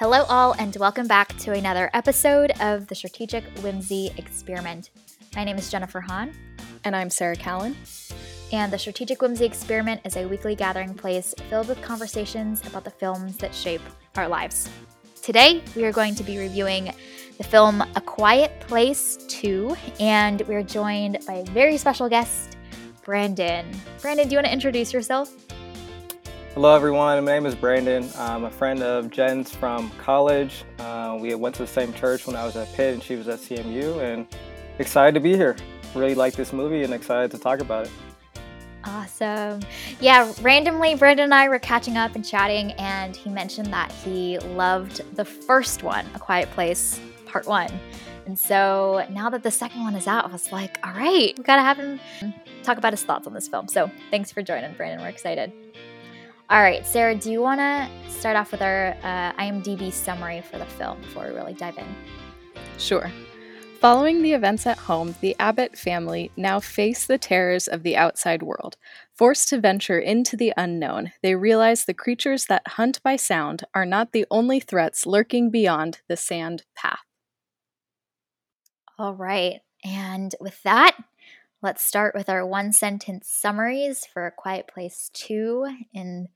Hello, all, and welcome back to another episode of the Strategic Whimsy Experiment. My name is Jennifer Hahn. And I'm Sarah Callan. And the Strategic Whimsy Experiment is a weekly gathering place filled with conversations about the films that shape our lives. Today, we are going to be reviewing the film A Quiet Place 2, and we're joined by a very special guest, Brandon. Brandon, do you want to introduce yourself? Hello, everyone. My name is Brandon. I'm a friend of Jen's from college. Uh, we went to the same church when I was at Pitt and she was at CMU, and excited to be here. Really like this movie and excited to talk about it. Awesome. Yeah, randomly, Brandon and I were catching up and chatting, and he mentioned that he loved the first one, A Quiet Place, part one. And so now that the second one is out, I was like, all right, we gotta have him talk about his thoughts on this film. So thanks for joining, Brandon. We're excited. All right, Sarah, do you wanna start off with our uh, IMDb summary for the film before we really dive in? Sure. Following the events at home, the Abbott family now face the terrors of the outside world. Forced to venture into the unknown, they realize the creatures that hunt by sound are not the only threats lurking beyond the sand path. All right, and with that, let's start with our one sentence summaries for A Quiet Place 2 in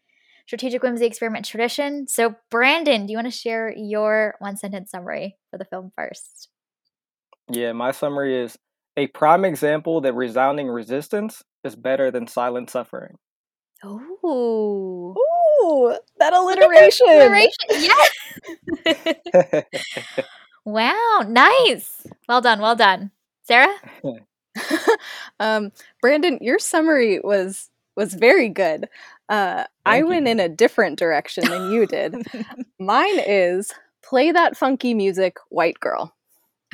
Strategic Whimsy Experiment tradition. So, Brandon, do you want to share your one sentence summary for the film first? Yeah, my summary is a prime example that resounding resistance is better than silent suffering. Oh. Ooh, that alliteration. alliteration. Yes. wow, nice. Well done, well done. Sarah? um, Brandon, your summary was was very good. Uh, I Thank went in a different direction than you did. Mine is play that funky music, white girl.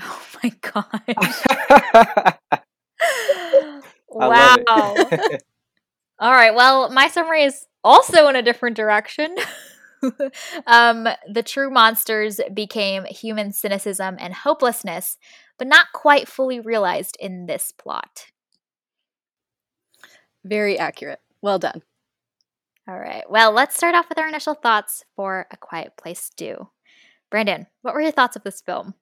Oh my gosh. I wow. All right. Well, my summary is also in a different direction. um, the true monsters became human cynicism and hopelessness, but not quite fully realized in this plot. Very accurate. Well done. All right. Well, let's start off with our initial thoughts for A Quiet Place 2. Brandon, what were your thoughts of this film?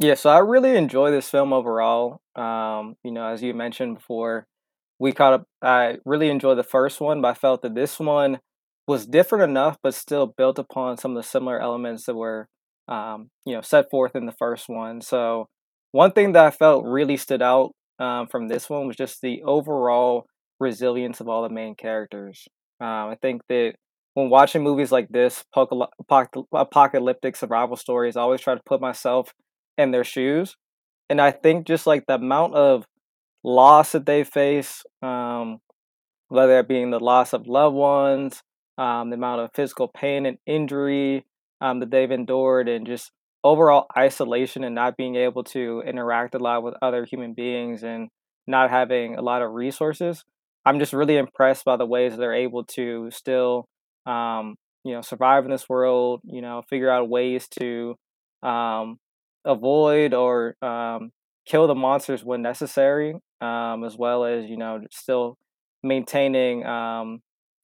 yeah, so I really enjoy this film overall. Um, you know, as you mentioned before, we caught up. I really enjoyed the first one, but I felt that this one was different enough, but still built upon some of the similar elements that were, um, you know, set forth in the first one. So one thing that I felt really stood out um, from this one was just the overall resilience of all the main characters. Um, I think that when watching movies like this, apocalyptic survival stories, I always try to put myself in their shoes. And I think just like the amount of loss that they face, um, whether it being the loss of loved ones, um, the amount of physical pain and injury um, that they've endured, and just overall isolation and not being able to interact a lot with other human beings and not having a lot of resources. I'm just really impressed by the ways they're able to still, um, you know, survive in this world. You know, figure out ways to um, avoid or um, kill the monsters when necessary, um, as well as you know still maintaining um,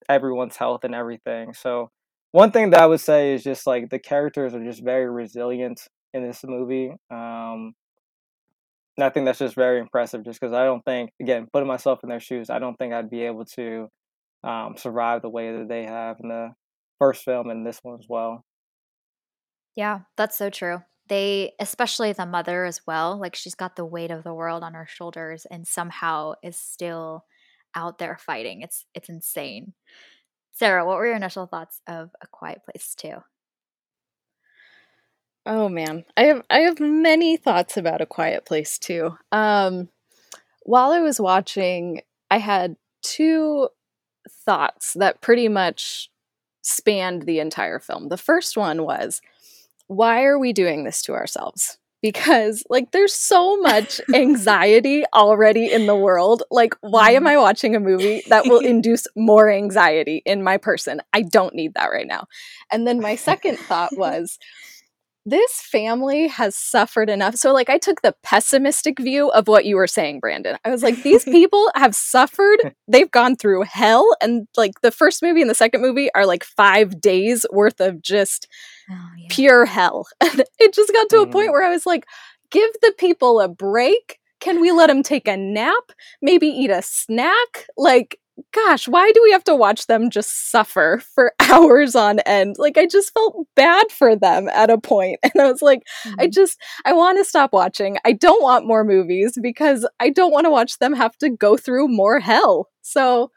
everyone's health and everything. So one thing that I would say is just like the characters are just very resilient in this movie. Um, and I think that's just very impressive, just because I don't think, again, putting myself in their shoes, I don't think I'd be able to um, survive the way that they have in the first film and this one as well. Yeah, that's so true. They, especially the mother as well, like she's got the weight of the world on her shoulders and somehow is still out there fighting. It's it's insane. Sarah, what were your initial thoughts of A Quiet Place 2? Oh man, I have I have many thoughts about A Quiet Place too. Um, while I was watching, I had two thoughts that pretty much spanned the entire film. The first one was, why are we doing this to ourselves? Because like there's so much anxiety already in the world. Like why am mm-hmm. I watching a movie that will induce more anxiety in my person? I don't need that right now. And then my second thought was this family has suffered enough. So, like, I took the pessimistic view of what you were saying, Brandon. I was like, these people have suffered. They've gone through hell. And, like, the first movie and the second movie are like five days worth of just oh, yeah. pure hell. It just got to a point mm-hmm. where I was like, give the people a break. Can we let them take a nap? Maybe eat a snack? Like, gosh, why do we have to watch them just suffer for hours on end? Like, I just felt bad for them at a point. And I was like, mm-hmm. I just, I want to stop watching. I don't want more movies because I don't want to watch them have to go through more hell. So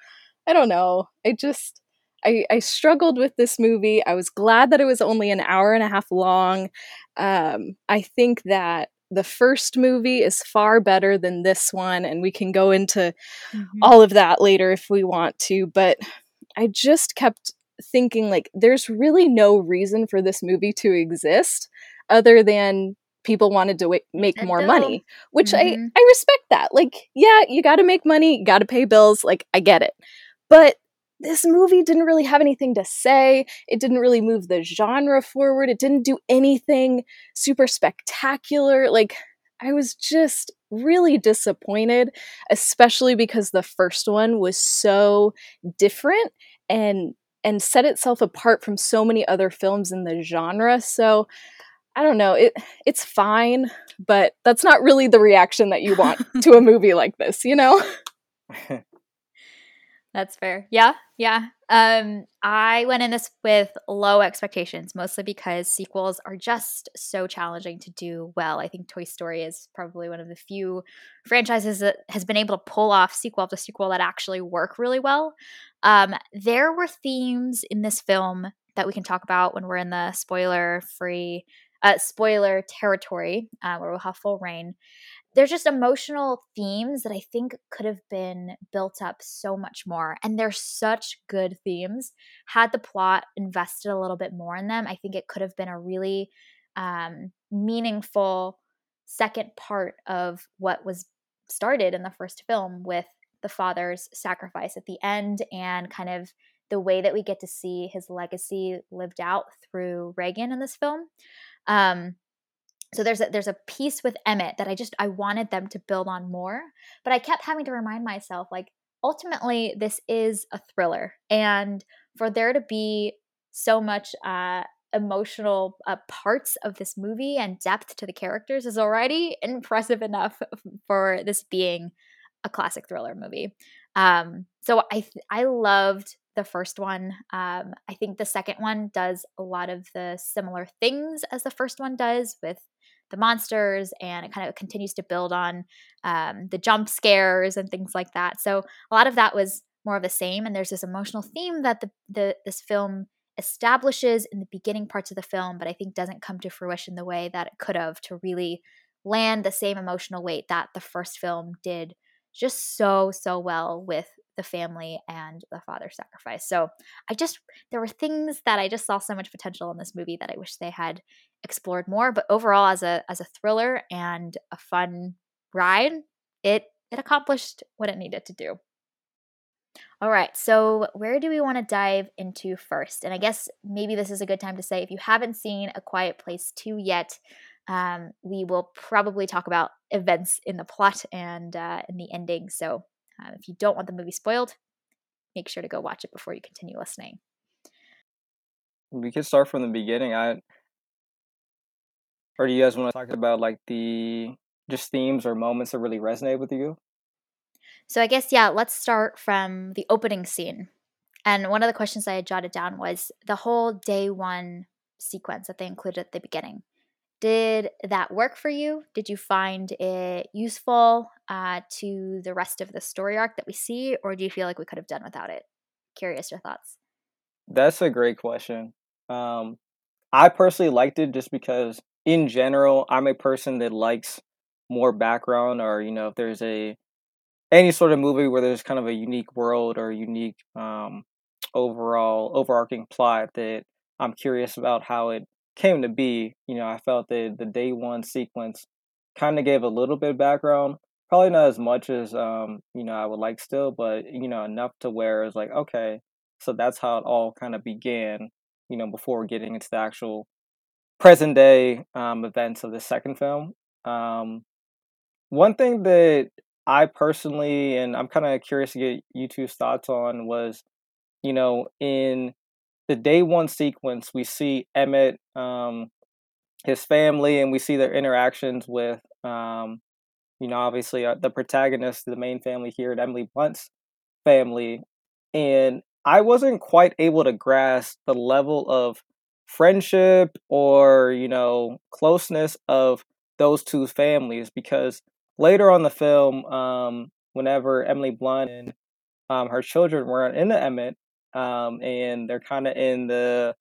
I don't know. I just, I, I struggled with this movie. I was glad that it was only an hour and a half long. Um, I think that the first movie is far better than this one and we can go into mm-hmm. all of that later if we want to but i just kept thinking like there's really no reason for this movie to exist other than people wanted to w- make more money which mm-hmm. i i respect that like yeah you got to make money you got to pay bills like i get it but this movie didn't really have anything to say. It didn't really move the genre forward. It didn't do anything super spectacular. Like, I was just really disappointed, especially because the first one was so different and and set itself apart from so many other films in the genre. So I don't know, it it's fine, but that's not really the reaction that you want to a movie like this, you know? That's fair. Yeah, yeah. Um, I went in this with low expectations, mostly because sequels are just so challenging to do well. I think Toy Story is probably one of the few franchises that has been able to pull off sequel after sequel that actually work really well. Um, there were themes in this film that we can talk about when we're in the spoiler free, uh, spoiler territory, uh, where we'll have full reign there's just emotional themes that I think could have been built up so much more. And they're such good themes. Had the plot invested a little bit more in them, I think it could have been a really um, meaningful second part of what was started in the first film with the father's sacrifice at the end and kind of the way that we get to see his legacy lived out through Regan in this film. Um, so there's a there's a piece with Emmett that I just I wanted them to build on more, but I kept having to remind myself like ultimately this is a thriller, and for there to be so much uh, emotional uh, parts of this movie and depth to the characters is already impressive enough for this being a classic thriller movie. Um, so I I loved the first one. Um, I think the second one does a lot of the similar things as the first one does with the monsters and it kind of continues to build on um, the jump scares and things like that. So a lot of that was more of the same and there's this emotional theme that the, the this film establishes in the beginning parts of the film but i think doesn't come to fruition the way that it could have to really land the same emotional weight that the first film did just so so well with the family and the father sacrifice. So I just there were things that I just saw so much potential in this movie that I wish they had explored more. But overall, as a as a thriller and a fun ride, it it accomplished what it needed to do. All right, so where do we want to dive into first? And I guess maybe this is a good time to say if you haven't seen A Quiet Place 2 yet, um, we will probably talk about events in the plot and uh, in the ending. So um, if you don't want the movie spoiled, make sure to go watch it before you continue listening. We can start from the beginning. I or do you guys want to talk about like the just themes or moments that really resonate with you? So I guess yeah, let's start from the opening scene. And one of the questions I had jotted down was the whole day one sequence that they included at the beginning. Did that work for you? Did you find it useful uh, to the rest of the story arc that we see, or do you feel like we could have done without it? Curious your thoughts. That's a great question. Um, I personally liked it just because, in general, I'm a person that likes more background, or you know, if there's a any sort of movie where there's kind of a unique world or unique um, overall overarching plot that I'm curious about how it came to be, you know, I felt that the day one sequence kind of gave a little bit of background. Probably not as much as um, you know I would like still, but you know enough to where it's like okay, so that's how it all kind of began. You know, before getting into the actual present day um, events of the second film. Um, one thing that I personally, and I'm kind of curious to get you two's thoughts on, was, you know, in the day one sequence, we see Emmett, um, his family, and we see their interactions with, um, you know, obviously uh, the protagonist, the main family here at Emily Blunt's family. And I wasn't quite able to grasp the level of friendship or, you know, closeness of those two families because later on the film, um, whenever Emily Blunt and um, her children were in the Emmett, um, and they're kind of in the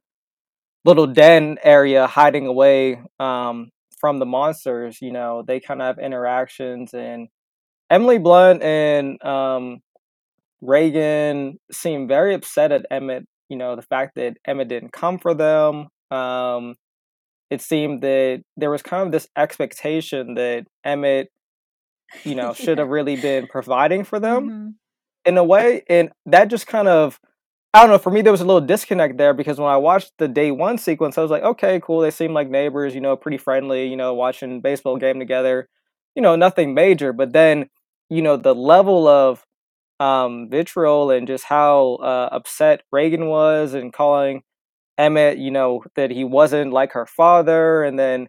little den area hiding away um, from the monsters, you know, they kind of have interactions and Emily Blunt and um, Regan seemed very upset at Emmett, you know, the fact that Emmett didn't come for them. Um, it seemed that there was kind of this expectation that Emmett, you know, should have really been providing for them mm-hmm. in a way. And that just kind of, I don't know, for me, there was a little disconnect there because when I watched the day one sequence, I was like, okay, cool. They seem like neighbors, you know, pretty friendly, you know, watching baseball game together, you know, nothing major. But then, you know, the level of um, vitriol and just how uh, upset Regan was and calling Emmett, you know, that he wasn't like her father. And then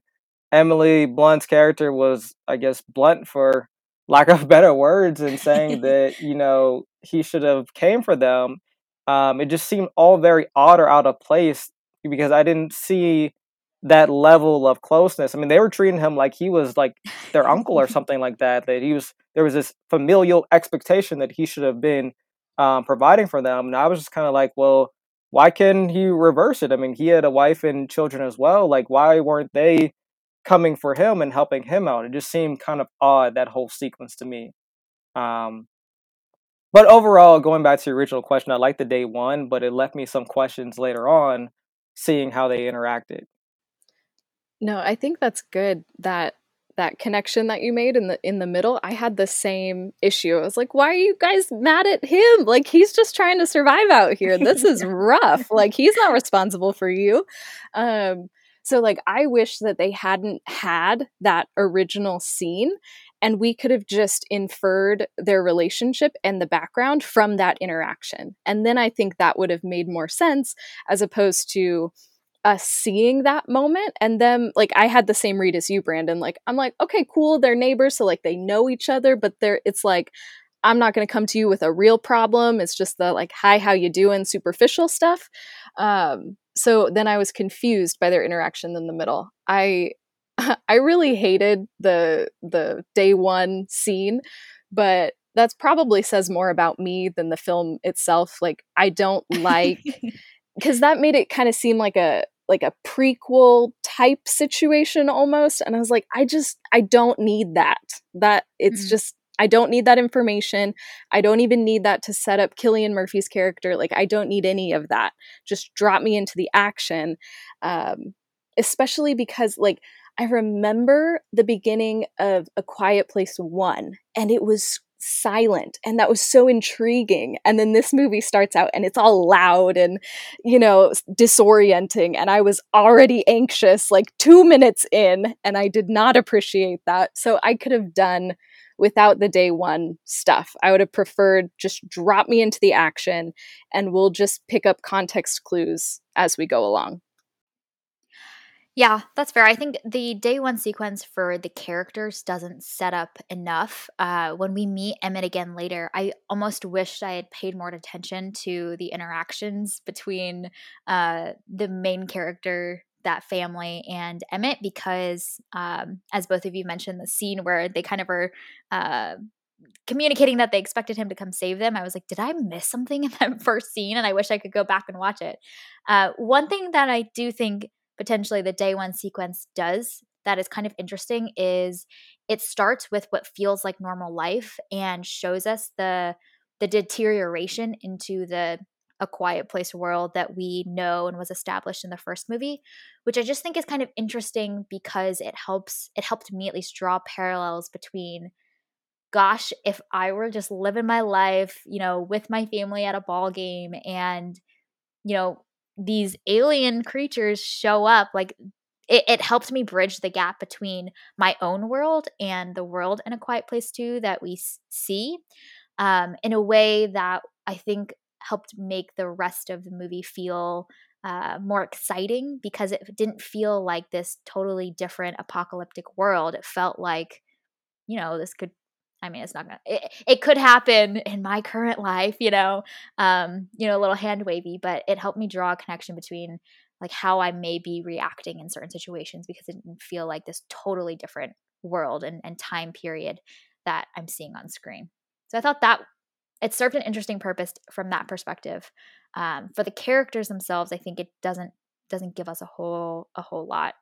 Emily Blunt's character was, I guess, blunt for lack of better words and saying that, you know, he should have came for them. Um, it just seemed all very odd or out of place because I didn't see that level of closeness. I mean, they were treating him like he was like their uncle or something like that. That he was there was this familial expectation that he should have been um, providing for them. And I was just kind of like, well, why can't he reverse it? I mean, he had a wife and children as well. Like, why weren't they coming for him and helping him out? It just seemed kind of odd that whole sequence to me. Um, but overall, going back to your original question, I liked the day one, but it left me some questions later on, seeing how they interacted. No, I think that's good that that connection that you made in the in the middle. I had the same issue. I was like, "Why are you guys mad at him? Like he's just trying to survive out here. This is rough. Like he's not responsible for you." Um so like I wish that they hadn't had that original scene and we could have just inferred their relationship and the background from that interaction. And then I think that would have made more sense as opposed to us seeing that moment and them like I had the same read as you Brandon like I'm like okay cool they're neighbors so like they know each other but they're it's like I'm not going to come to you with a real problem it's just the like hi how you doing superficial stuff um so then I was confused by their interaction in the middle I I really hated the the day 1 scene but that's probably says more about me than the film itself like I don't like because that made it kind of seem like a like a prequel type situation almost and i was like i just i don't need that that it's mm-hmm. just i don't need that information i don't even need that to set up cillian murphy's character like i don't need any of that just drop me into the action um, especially because like i remember the beginning of a quiet place one and it was silent and that was so intriguing and then this movie starts out and it's all loud and you know disorienting and i was already anxious like 2 minutes in and i did not appreciate that so i could have done without the day one stuff. I would have preferred just drop me into the action and we'll just pick up context clues as we go along yeah, that's fair. I think the day one sequence for the characters doesn't set up enough. Uh, when we meet Emmett again later, I almost wished I had paid more attention to the interactions between uh, the main character, that family, and Emmett, because um, as both of you mentioned, the scene where they kind of are. Uh, communicating that they expected him to come save them. I was like, did I miss something in that first scene? And I wish I could go back and watch it. Uh, one thing that I do think potentially the day one sequence does that is kind of interesting is it starts with what feels like normal life and shows us the the deterioration into the a quiet place world that we know and was established in the first movie which i just think is kind of interesting because it helps it helped me at least draw parallels between gosh if i were just living my life you know with my family at a ball game and you know these alien creatures show up like it, it helped me bridge the gap between my own world and the world in a quiet place too that we see um, in a way that i think helped make the rest of the movie feel uh, more exciting because it didn't feel like this totally different apocalyptic world. It felt like you know this could I mean, it's not gonna. It, it could happen in my current life, you know. Um, you know, a little hand wavy, but it helped me draw a connection between like how I may be reacting in certain situations because it didn't feel like this totally different world and, and time period that I'm seeing on screen. So I thought that it served an interesting purpose from that perspective. Um, for the characters themselves, I think it doesn't doesn't give us a whole a whole lot.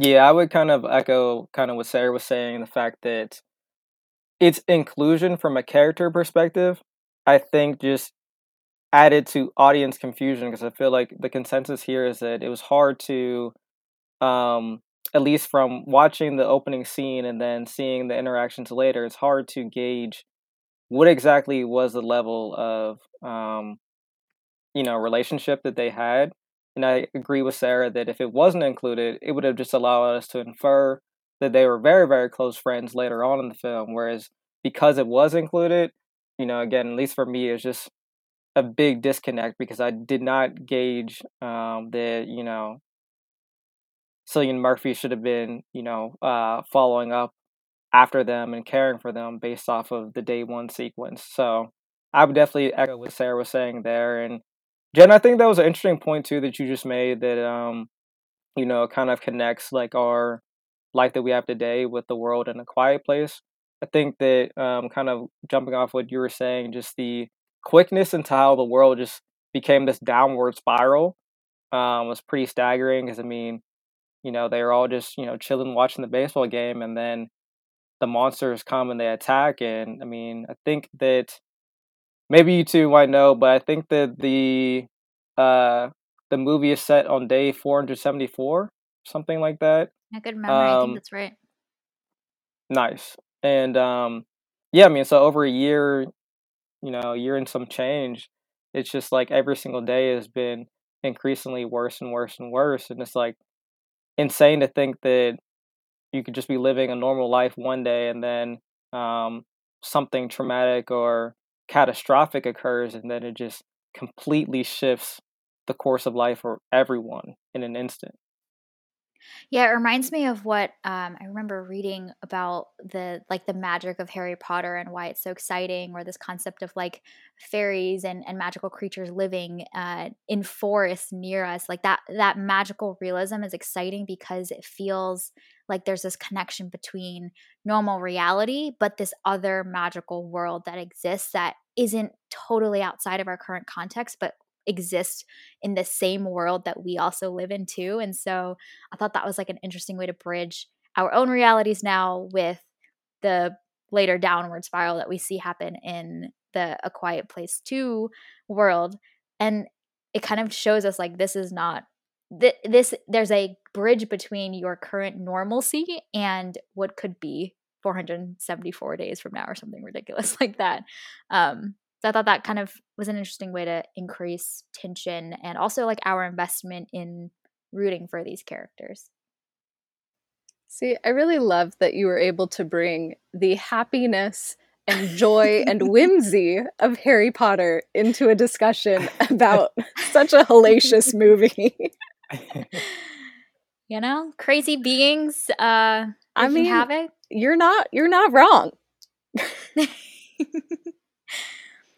Yeah, I would kind of echo kind of what Sarah was saying, the fact that its inclusion from a character perspective, I think just added to audience confusion because I feel like the consensus here is that it was hard to um at least from watching the opening scene and then seeing the interactions later, it's hard to gauge what exactly was the level of um you know relationship that they had and i agree with sarah that if it wasn't included it would have just allowed us to infer that they were very very close friends later on in the film whereas because it was included you know again at least for me it's just a big disconnect because i did not gauge um that you know cillian murphy should have been you know uh following up after them and caring for them based off of the day one sequence. So i would definitely echo what sarah was saying there and Jen, I think that was an interesting point too that you just made that um, you know, kind of connects like our life that we have today with the world in a quiet place. I think that um kind of jumping off what you were saying, just the quickness into how the world just became this downward spiral um was pretty staggering because I mean, you know, they were all just, you know, chilling watching the baseball game and then the monsters come and they attack and I mean, I think that maybe you two might know, but I think that the uh the movie is set on day 474, something like that. A good memory. I think Um, that's right. nice. And um, yeah, I mean, so over a year, you know, a year and some change, it's just like every single day has been increasingly worse and worse and worse, and it's like insane to think that you could just be living a normal life one day and then um, something traumatic or catastrophic occurs and then it just completely shifts the course of life for everyone in an instant. Yeah, it reminds me of what um, I remember reading about the like the magic of Harry Potter and why it's so exciting, or this concept of like fairies and, and magical creatures living uh, in forests near us. Like that that magical realism is exciting because it feels like there's this connection between normal reality, but this other magical world that exists that isn't totally outside of our current context, but exists in the same world that we also live in too. And so I thought that was like an interesting way to bridge our own realities now with the later downward spiral that we see happen in the A Quiet Place 2 world. And it kind of shows us like this is not th- this there's a bridge between your current normalcy and what could be 474 days from now or something ridiculous like that. Um so I thought that kind of was an interesting way to increase tension and also like our investment in rooting for these characters. See, I really love that you were able to bring the happiness and joy and whimsy of Harry Potter into a discussion about such a hellacious movie. you know, crazy beings uh I mean, havoc. you're not you're not wrong.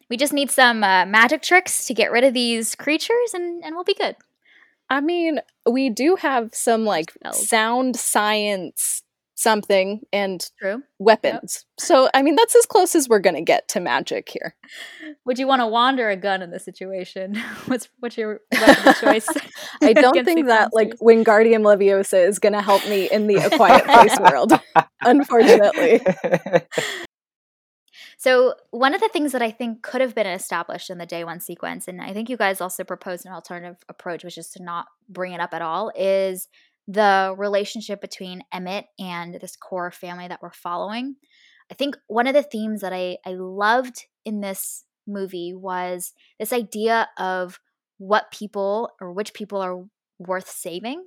we just need some uh, magic tricks to get rid of these creatures and and we'll be good. I mean, we do have some like sound science something and True. weapons. So, I mean, that's as close as we're going to get to magic here. Would you want to wander a gun in this situation? What's what's your choice? I don't think that like monsters? Wingardium Leviosa is going to help me in the A Quiet Place world, unfortunately. So, one of the things that I think could have been established in the day one sequence, and I think you guys also proposed an alternative approach, which is to not bring it up at all, is the relationship between Emmett and this core family that we're following. I think one of the themes that I, I loved in this movie was this idea of what people or which people are worth saving.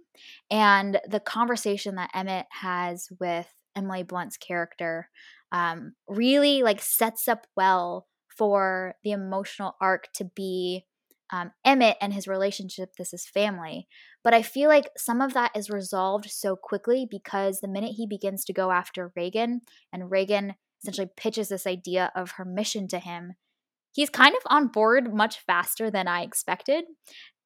And the conversation that Emmett has with Emily Blunt's character um, really like sets up well for the emotional arc to be um, Emmett and his relationship this is family. But I feel like some of that is resolved so quickly because the minute he begins to go after Regan and Regan essentially pitches this idea of her mission to him, he's kind of on board much faster than I expected.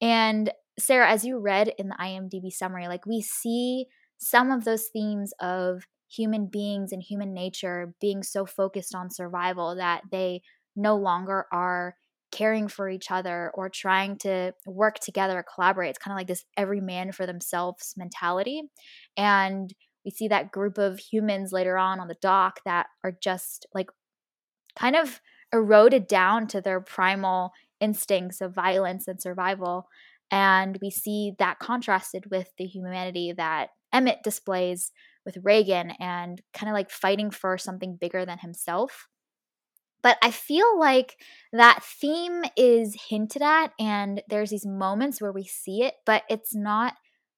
And Sarah, as you read in the IMDb summary, like we see some of those themes of human beings and human nature being so focused on survival that they no longer are caring for each other or trying to work together, or collaborate. It's kind of like this every man for themselves mentality. And we see that group of humans later on on the dock that are just like kind of eroded down to their primal instincts of violence and survival. And we see that contrasted with the humanity that Emmett displays with Regan and kind of like fighting for something bigger than himself. But I feel like that theme is hinted at, and there's these moments where we see it, but it's not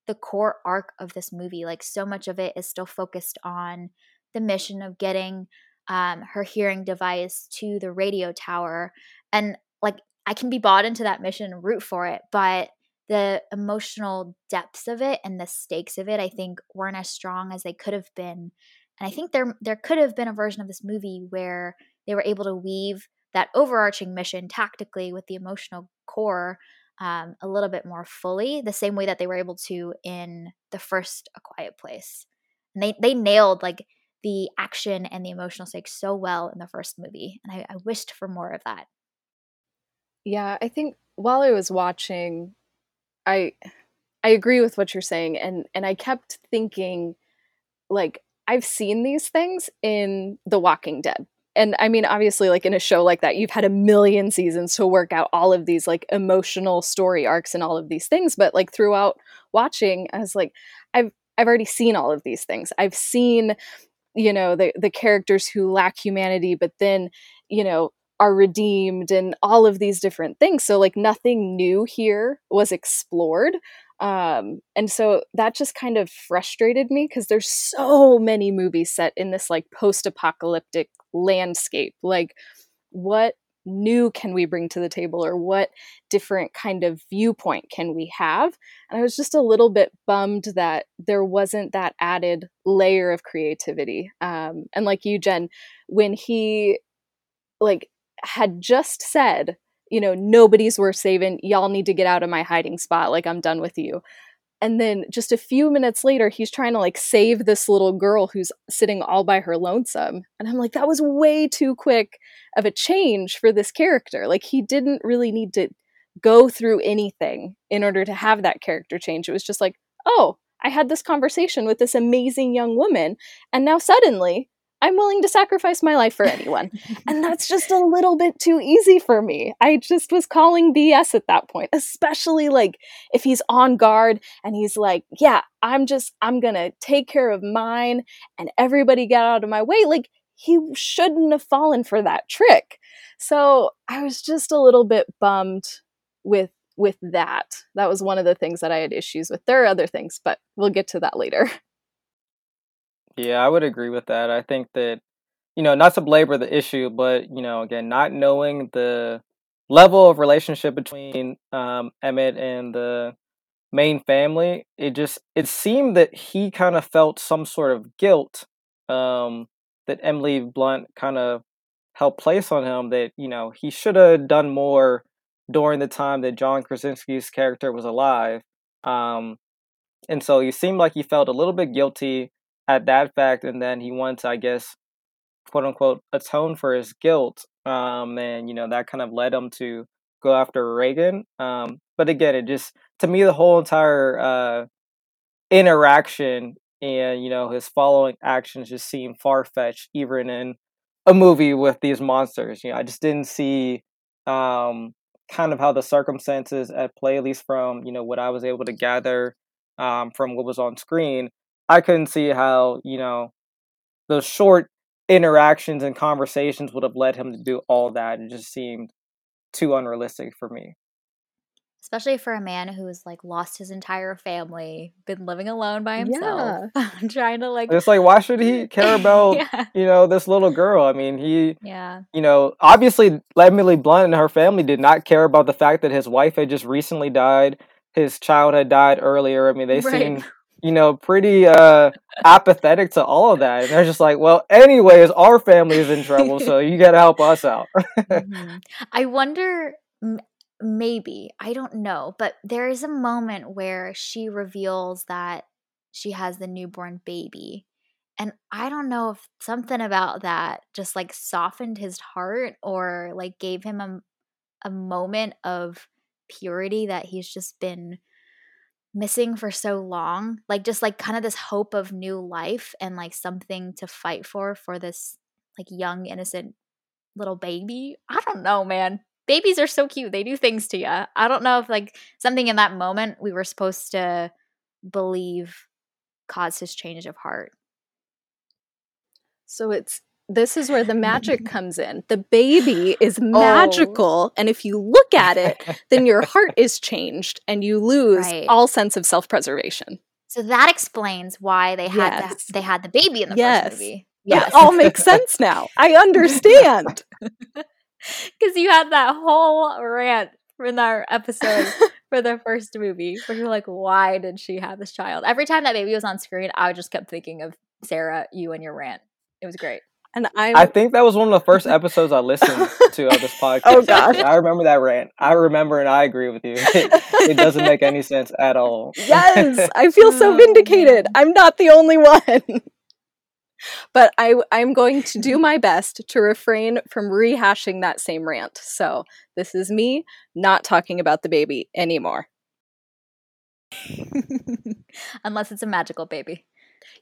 the core arc of this movie. Like, so much of it is still focused on the mission of getting um, her hearing device to the radio tower. And, like, I can be bought into that mission and root for it, but the emotional depths of it and the stakes of it, I think, weren't as strong as they could have been. And I think there there could have been a version of this movie where they were able to weave that overarching mission tactically with the emotional core um, a little bit more fully, the same way that they were able to in the first A Quiet Place. And they they nailed like the action and the emotional stakes so well in the first movie, and I, I wished for more of that. Yeah, I think while I was watching, I I agree with what you're saying, and and I kept thinking, like I've seen these things in The Walking Dead and I mean, obviously, like in a show like that, you've had a million seasons to work out all of these like emotional story arcs and all of these things. But like throughout watching, I was like, I've I've already seen all of these things. I've seen, you know, the the characters who lack humanity, but then, you know, are redeemed and all of these different things. So like nothing new here was explored. Um, and so that just kind of frustrated me because there's so many movies set in this like post-apocalyptic landscape. Like, what new can we bring to the table or what different kind of viewpoint can we have and i was just a little bit bummed that there wasn't that added layer of creativity um, and like you jen when he like had just said you know, nobody's worth saving. Y'all need to get out of my hiding spot. Like, I'm done with you. And then just a few minutes later, he's trying to like save this little girl who's sitting all by her lonesome. And I'm like, that was way too quick of a change for this character. Like, he didn't really need to go through anything in order to have that character change. It was just like, oh, I had this conversation with this amazing young woman. And now suddenly I'm willing to sacrifice my life for anyone. and that's just a little bit too easy for me. I just was calling BS at that point, especially like if he's on guard and he's like, yeah, I'm just, I'm going to take care of mine and everybody get out of my way. Like he shouldn't have fallen for that trick. So I was just a little bit bummed with with that. That was one of the things that I had issues with. There are other things, but we'll get to that later. Yeah, I would agree with that. I think that, you know, not to belabor the issue, but, you know, again, not knowing the level of relationship between um, Emmett and the main family, it just, it seemed that he kind of felt some sort of guilt um, that Emily Blunt kind of helped place on him that, you know, he should have done more during the time that John Krasinski's character was alive. Um, and so he seemed like he felt a little bit guilty at that fact, and then he wanted to, I guess, quote unquote, atone for his guilt. Um, and you know that kind of led him to go after Regan. Um, but again, it just to me the whole entire uh, interaction and you know his following actions just seem far fetched, even in a movie with these monsters. You know, I just didn't see um, kind of how the circumstances at play, at least from you know what I was able to gather um, from what was on screen, I couldn't see how, you know, those short interactions and conversations would have led him to do all that. It just seemed too unrealistic for me. especially for a man who's like lost his entire family, been living alone by himself, yeah. trying to like. It's like, why should he care about yeah. you know this little girl? I mean, he, yeah, you know, obviously, Emily Blunt and her family did not care about the fact that his wife had just recently died, his child had died earlier. I mean, they right. seemed you know, pretty uh apathetic to all of that. And they're just like, well, anyways, our family is in trouble, so you got to help us out. mm-hmm. I wonder maybe i don't know but there is a moment where she reveals that she has the newborn baby and i don't know if something about that just like softened his heart or like gave him a, a moment of purity that he's just been missing for so long like just like kind of this hope of new life and like something to fight for for this like young innocent little baby i don't know man babies are so cute. They do things to you. I don't know if like something in that moment we were supposed to believe caused his change of heart. So it's this is where the magic comes in. The baby is oh. magical, oh. and if you look at it, then your heart is changed and you lose right. all sense of self-preservation. So that explains why they had yes. the, they had the baby in the yes. first movie. Yes. It all makes sense now. I understand. Because you had that whole rant in our episode for the first movie where you're like, why did she have this child? Every time that baby was on screen, I just kept thinking of Sarah, you and your rant. It was great. And I I think that was one of the first episodes I listened to of this podcast. oh gosh. I remember that rant. I remember and I agree with you. It, it doesn't make any sense at all. Yes. I feel so vindicated. I'm not the only one but I I'm going to do my best to refrain from rehashing that same rant. So this is me not talking about the baby anymore. Unless it's a magical baby.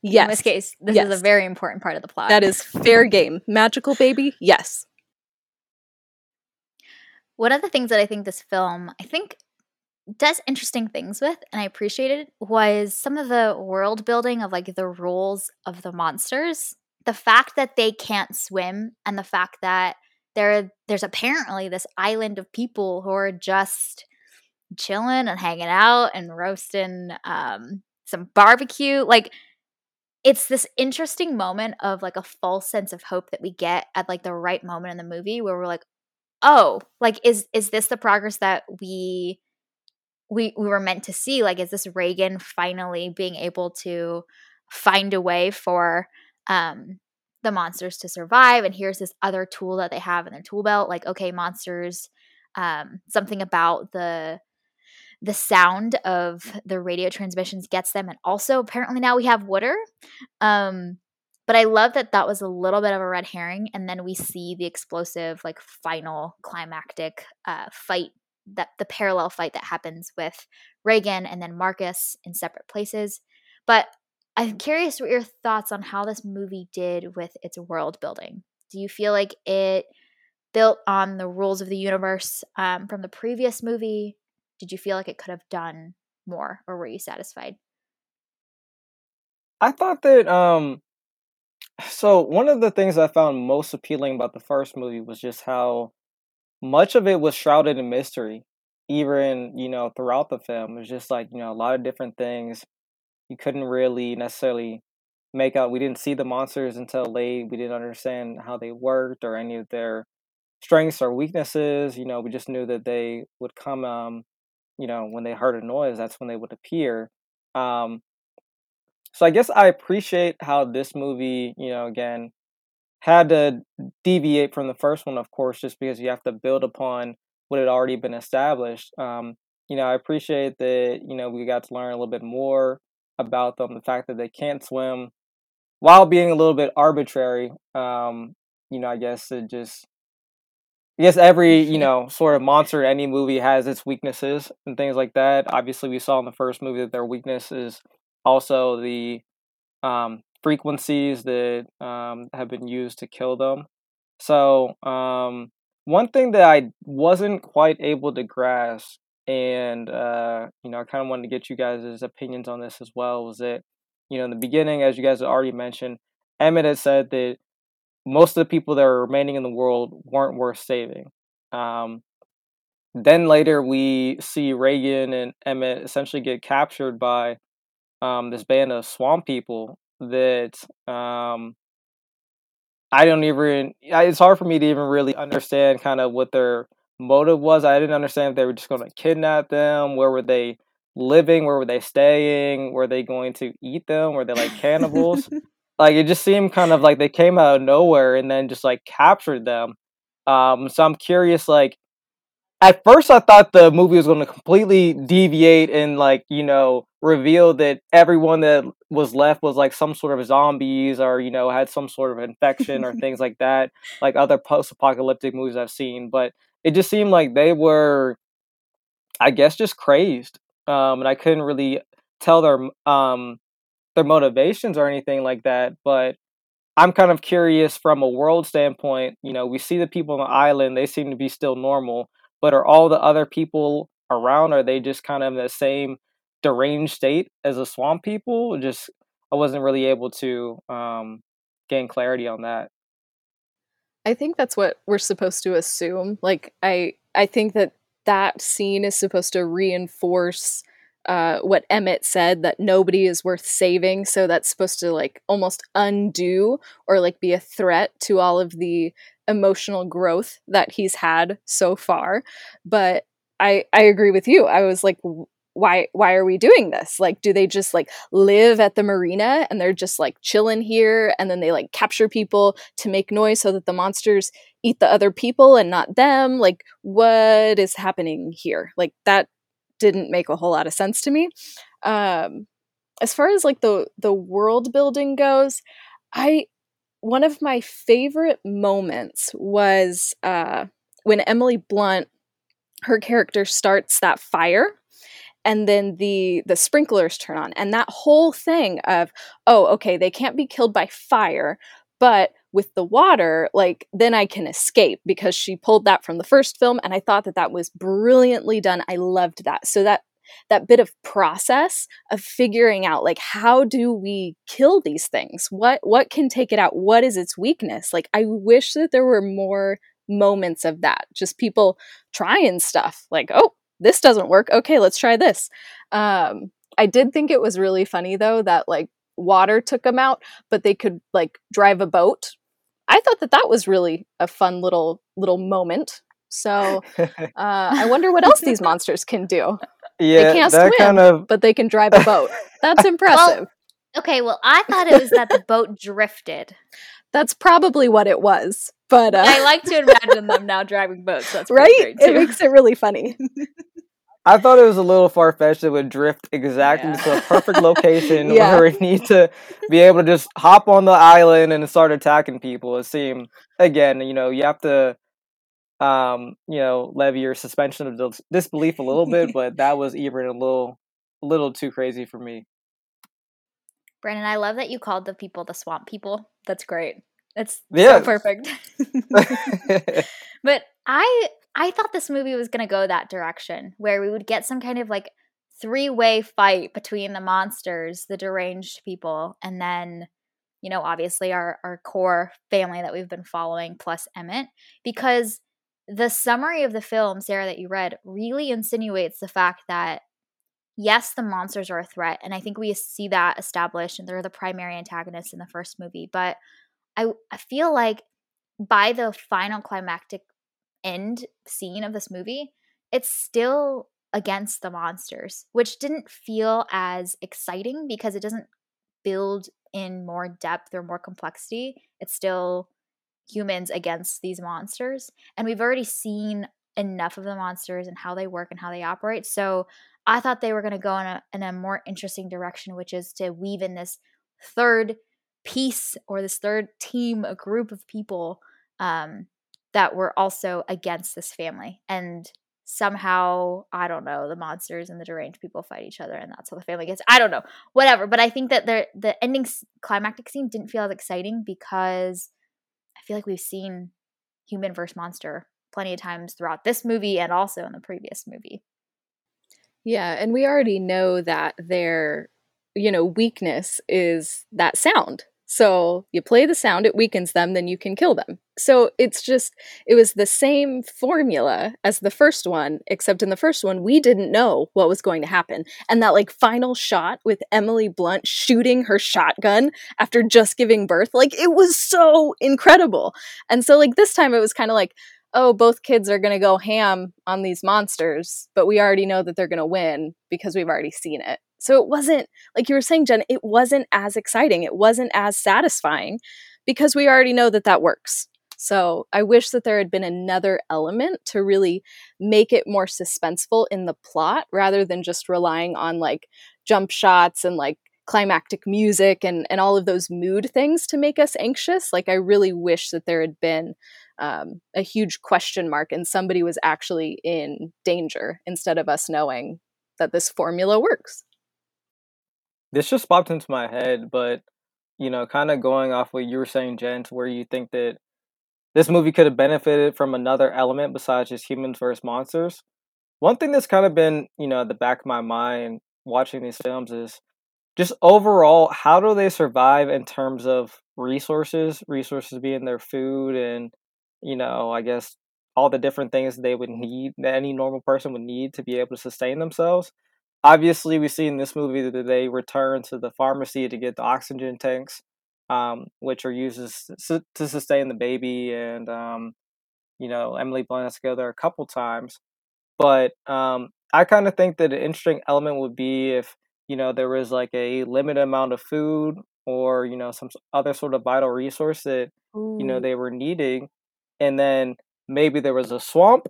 Yes. In this case, this yes. is a very important part of the plot. That is fair game. Magical baby? Yes. One of the things that I think this film, I think does interesting things with and I appreciated was some of the world building of like the rules of the monsters. The fact that they can't swim and the fact that there there's apparently this island of people who are just chilling and hanging out and roasting um, some barbecue. Like it's this interesting moment of like a false sense of hope that we get at like the right moment in the movie where we're like, oh, like is is this the progress that we we we were meant to see? Like is this regan finally being able to find a way for um the monsters to survive? And here's this other tool that they have in their tool belt. Like okay monsters um something about the the sound of the radio transmissions gets them and also apparently now we have water um but i love that that was a little bit of a red herring and then we see the explosive like final climactic uh, fight that the parallel fight that happens with Regan and then Marcus in separate places. But I'm curious what your thoughts on how this movie did with its world building. Do you feel like it built on the rules of the universe um, from the previous movie? Did you feel like it could have done more, or were you satisfied? I thought that um so one of the things I found most appealing about the first movie was just how much of it was shrouded in mystery even you know throughout the film it was just like you know a lot of different things you couldn't really necessarily make out we didn't see the monsters until late we didn't understand how they worked or any of their strengths or weaknesses you know we just knew that they would come um you know when they heard a noise that's when they would appear um so i guess i appreciate how this movie you know again had to deviate from the first one, of course, just because you have to build upon what had already been established. Um, you know, I appreciate that, you know, we got to learn a little bit more about them, the fact that they can't swim while being a little bit arbitrary. Um, you know, I guess it just I guess every, you know, sort of monster in any movie has its weaknesses and things like that. Obviously we saw in the first movie that their weakness is also the um, frequencies that um, have been used to kill them. So, um, one thing that I wasn't quite able to grasp, and uh, you know, I kind of wanted to get you guys' opinions on this as well, was that you know, in the beginning, as you guys already mentioned, Emmett had said that most of the people that are remaining in the world weren't worth saving. Um, then later we see Regan and Emmett essentially get captured by um, this band of swamp people that um, I don't even. It's hard for me to even really understand kind of what their motive was. I didn't understand if they were just going to kidnap them. Where were they living? Where were they staying? Were they going to eat them? Were they like cannibals? like it just seemed kind of like they came out of nowhere and then just like captured them. Um, so I'm curious, like at first I thought the movie was going to completely deviate and like you know reveal that everyone that was left was like some sort of zombies or you know had some sort of infection or things like that like other post-apocalyptic movies I've seen but it just seemed like they were I guess just crazed um, and I couldn't really tell their um their motivations or anything like that but I'm kind of curious from a world standpoint you know we see the people on the island they seem to be still normal but are all the other people around are they just kind of in the same deranged state as the swamp people? Just i wasn't really able to um, gain clarity on that. I think that's what we're supposed to assume like i i think that that scene is supposed to reinforce uh, what Emmett said that nobody is worth saving. So that's supposed to like almost undo or like be a threat to all of the emotional growth that he's had so far. But I I agree with you. I was like why why are we doing this? Like do they just like live at the marina and they're just like chilling here and then they like capture people to make noise so that the monsters eat the other people and not them? Like what is happening here? Like that didn't make a whole lot of sense to me. Um as far as like the the world building goes, I one of my favorite moments was uh, when Emily Blunt, her character starts that fire and then the the sprinklers turn on and that whole thing of oh okay they can't be killed by fire but with the water like then i can escape because she pulled that from the first film and i thought that that was brilliantly done. I loved that. So that that bit of process of figuring out like how do we kill these things? What what can take it out? What is its weakness? Like i wish that there were more moments of that. Just people trying stuff like oh this doesn't work. Okay let's try this. Um i did think it was really funny though that like water took them out but they could like drive a boat i thought that that was really a fun little little moment so uh, i wonder what else these monsters can do yeah, they can't swim, kind of... but they can drive a boat. That's impressive. well, okay, well, I thought it was that the boat drifted. That's probably what it was. But uh... I like to imagine them now driving boats. That's right. It makes it really funny. I thought it was a little far fetched. It would drift exactly yeah. to a perfect location yeah. where we need to be able to just hop on the island and start attacking people. It seemed again, you know, you have to um, you know, levy your suspension of disbelief a little bit, but that was even a little, a little too crazy for me. Brandon, I love that you called the people the swamp people. That's great. That's yeah. so perfect. but I I thought this movie was going to go that direction where we would get some kind of like three-way fight between the monsters, the deranged people, and then you know, obviously our our core family that we've been following plus Emmett because the summary of the film, Sarah, that you read, really insinuates the fact that yes, the monsters are a threat, and I think we see that established, and they're the primary antagonists in the first movie. But I, I feel like by the final climactic end scene of this movie, it's still against the monsters, which didn't feel as exciting because it doesn't build in more depth or more complexity. It's still humans against these monsters. And we've already seen enough of the monsters and how they work and how they operate. So I thought they were going to go in a, in a more interesting direction, which is to weave in this third piece or this third team, a group of people um, that were also against this family. And somehow, I don't know, the monsters and the deranged people fight each other, and that's how the family gets. I don't know, whatever. But I think that the the ending climactic scene didn't feel as exciting because I feel like we've seen human versus monster plenty of times throughout this movie and also in the previous movie. Yeah, and we already know that their you know weakness is that sound. So you play the sound, it weakens them, then you can kill them. So it's just, it was the same formula as the first one, except in the first one, we didn't know what was going to happen. And that like final shot with Emily Blunt shooting her shotgun after just giving birth, like it was so incredible. And so, like, this time it was kind of like, oh, both kids are going to go ham on these monsters, but we already know that they're going to win because we've already seen it. So it wasn't, like you were saying, Jen, it wasn't as exciting. It wasn't as satisfying because we already know that that works. So I wish that there had been another element to really make it more suspenseful in the plot rather than just relying on like jump shots and like climactic music and, and all of those mood things to make us anxious. Like I really wish that there had been um, a huge question mark and somebody was actually in danger instead of us knowing that this formula works this just popped into my head, but you know, kind of going off what you were saying, Jen, to where you think that this movie could have benefited from another element besides just humans versus monsters. One thing that's kind of been, you know, at the back of my mind watching these films is just overall, how do they survive in terms of resources? Resources being their food and, you know, I guess all the different things they would need that any normal person would need to be able to sustain themselves obviously we see in this movie that they return to the pharmacy to get the oxygen tanks um, which are used to sustain the baby and um, you know emily blunt to there a couple times but um, i kind of think that an interesting element would be if you know there was like a limited amount of food or you know some other sort of vital resource that Ooh. you know they were needing and then maybe there was a swamp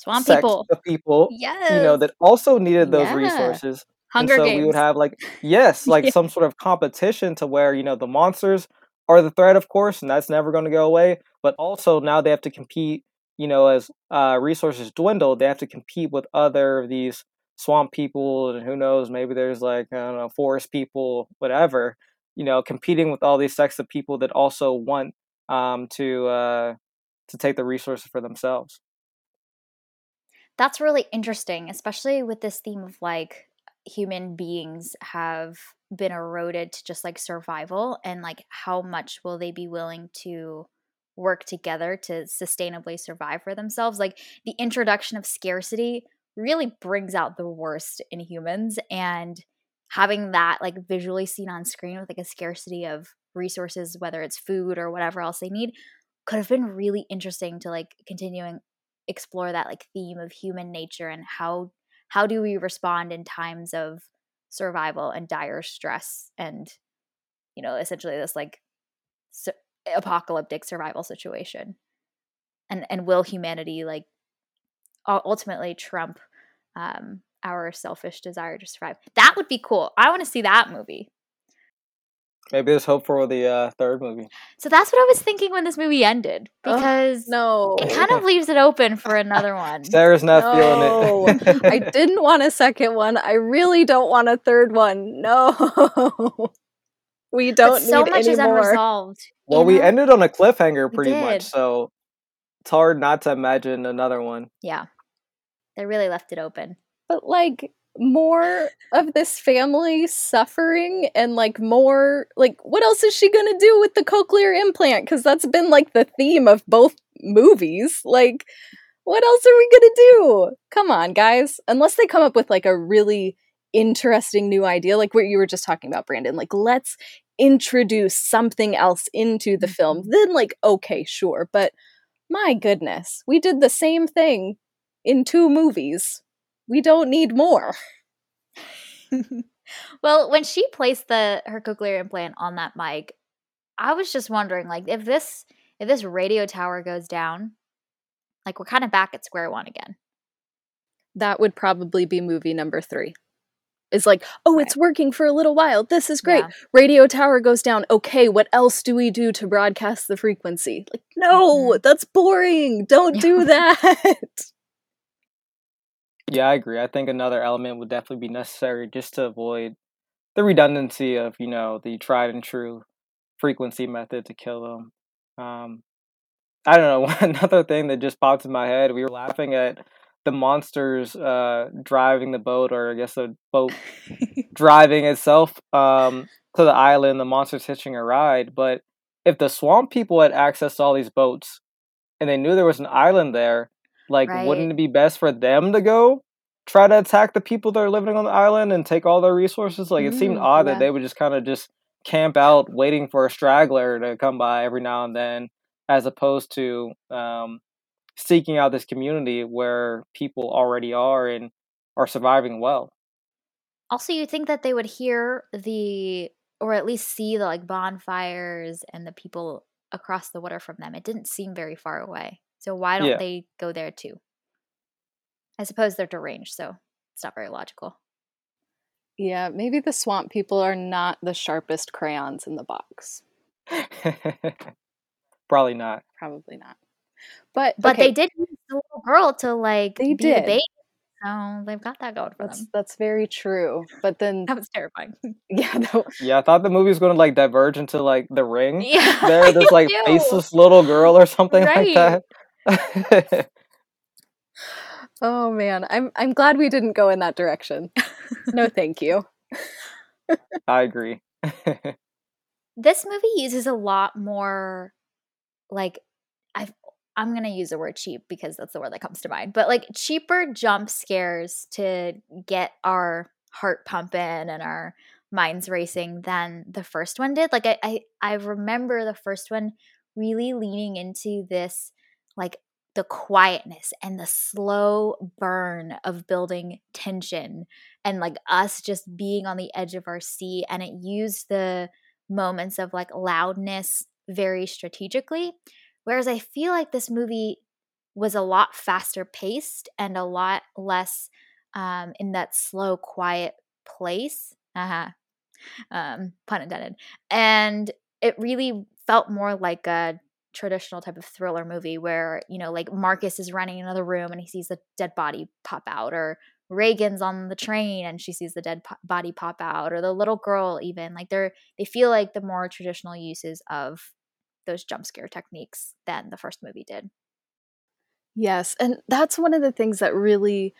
Swamp people. Of people, yes. you know, that also needed those yeah. resources. Hunger and so Games. we would have like yes, like yeah. some sort of competition to where, you know, the monsters are the threat, of course, and that's never going to go away. But also now they have to compete, you know, as uh, resources dwindle, they have to compete with other of these swamp people and who knows, maybe there's like, I don't know, forest people, whatever, you know, competing with all these sects of people that also want um, to uh, to take the resources for themselves that's really interesting, especially with this theme of like human beings have been eroded to just like survival and like how much will they be willing to work together to sustainably survive for themselves like the introduction of scarcity really brings out the worst in humans and having that like visually seen on screen with like a scarcity of resources whether it's food or whatever else they need could have been really interesting to like continuing explore that like theme of human nature and how how do we respond in times of survival and dire stress and you know essentially this like su- apocalyptic survival situation? And and will humanity like ultimately trump um our selfish desire to survive? That would be cool. I want to see that movie Maybe there's hope for the uh, third movie. So that's what I was thinking when this movie ended because oh, no, it kind of leaves it open for another one. Sarah's not no. feeling it. I didn't want a second one. I really don't want a third one. No, we don't. But so much is unresolved. Well, we ended on a cliffhanger pretty much, so it's hard not to imagine another one. Yeah, they really left it open. But like more of this family suffering and like more like what else is she gonna do with the cochlear implant? Because that's been like the theme of both movies. Like what else are we gonna do? Come on guys. Unless they come up with like a really interesting new idea like what you were just talking about brandon like let's introduce something else into the film. Mm-hmm. then like okay sure but my goodness we did the same thing in two movies we don't need more. well, when she placed the her cochlear implant on that mic, I was just wondering, like, if this if this radio tower goes down, like we're kind of back at square one again. That would probably be movie number three. It's like, oh, right. it's working for a little while. This is great. Yeah. Radio tower goes down. Okay, what else do we do to broadcast the frequency? Like, no, mm-hmm. that's boring. Don't do that. Yeah, I agree. I think another element would definitely be necessary just to avoid the redundancy of, you know, the tried and true frequency method to kill them. Um, I don't know. Another thing that just popped in my head, we were laughing at the monsters uh, driving the boat, or I guess the boat driving itself. Um, to the island, the monster's hitching a ride. But if the swamp people had access to all these boats and they knew there was an island there, like Right. wouldn't it be best for them to go try to attack the people that are living on the island and take all their resources? Like it seemed Mm, odd yeah. that they would just kind of just camp out waiting for a straggler to come by every now and then as opposed to um, seeking out this community where people already are and are surviving well. Also, you think that they would hear the or at least see the like bonfires and the people across the water from them. It didn't seem very far away. So why don't Yeah. they go there too? I suppose they're deranged, so it's not very logical. Yeah, maybe the swamp people are not the sharpest crayons in the box. Probably not. Probably not. But But okay, they did use the little girl to like They be the did. bait. So they've got that going for that's them. that's very true. But then That was terrifying. yeah, no, Yeah, I thought the movie was going to like diverge into like The Ring. yeah. There, this like do. faceless little girl or something like that. oh man, I'm I'm glad we didn't go in that direction. No, thank you. I agree. this movie uses a lot more like i i'm going to use the word cheap because that's the word that comes to mind but like cheaper jump scares to get our heart pumping and our minds racing than the first one did like i i, I remember the first one really leaning into this like the quietness and the slow burn of building tension and like us just being on the edge of our seat and it used the moments of like loudness very strategically whereas i feel like this movie was a lot faster paced and a lot less um, in that slow quiet place uh-huh um, pun intended and it really felt more like a traditional type of thriller movie where you know like marcus is running in another room and he sees the dead body pop out or regan's on the train and she sees the dead po- body pop out or the little girl even like they're they feel like the more traditional uses of those jump scare techniques than the first movie did. Yes, and that's one of the things that really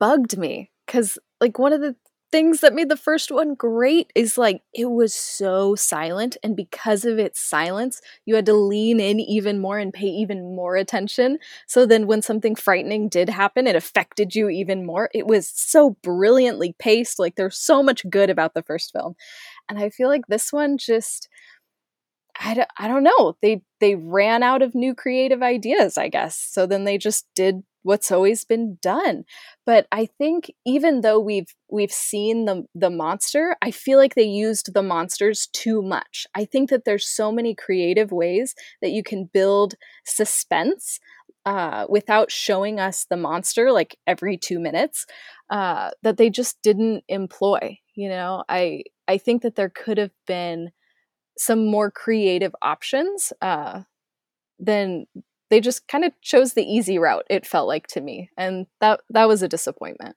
bugged me cuz like one of the things that made the first one great is like it was so silent and because of its silence you had to lean in even more and pay even more attention so then when something frightening did happen it affected you even more it was so brilliantly paced like there's so much good about the first film and i feel like this one just I don't, I don't know. They they ran out of new creative ideas, I guess. So then they just did what's always been done. But I think even though we've we've seen the the monster, I feel like they used the monsters too much. I think that there's so many creative ways that you can build suspense uh, without showing us the monster like every two minutes uh, that they just didn't employ. You know, I I think that there could have been some more creative options, uh, then they just kind of chose the easy route. It felt like to me, and that that was a disappointment.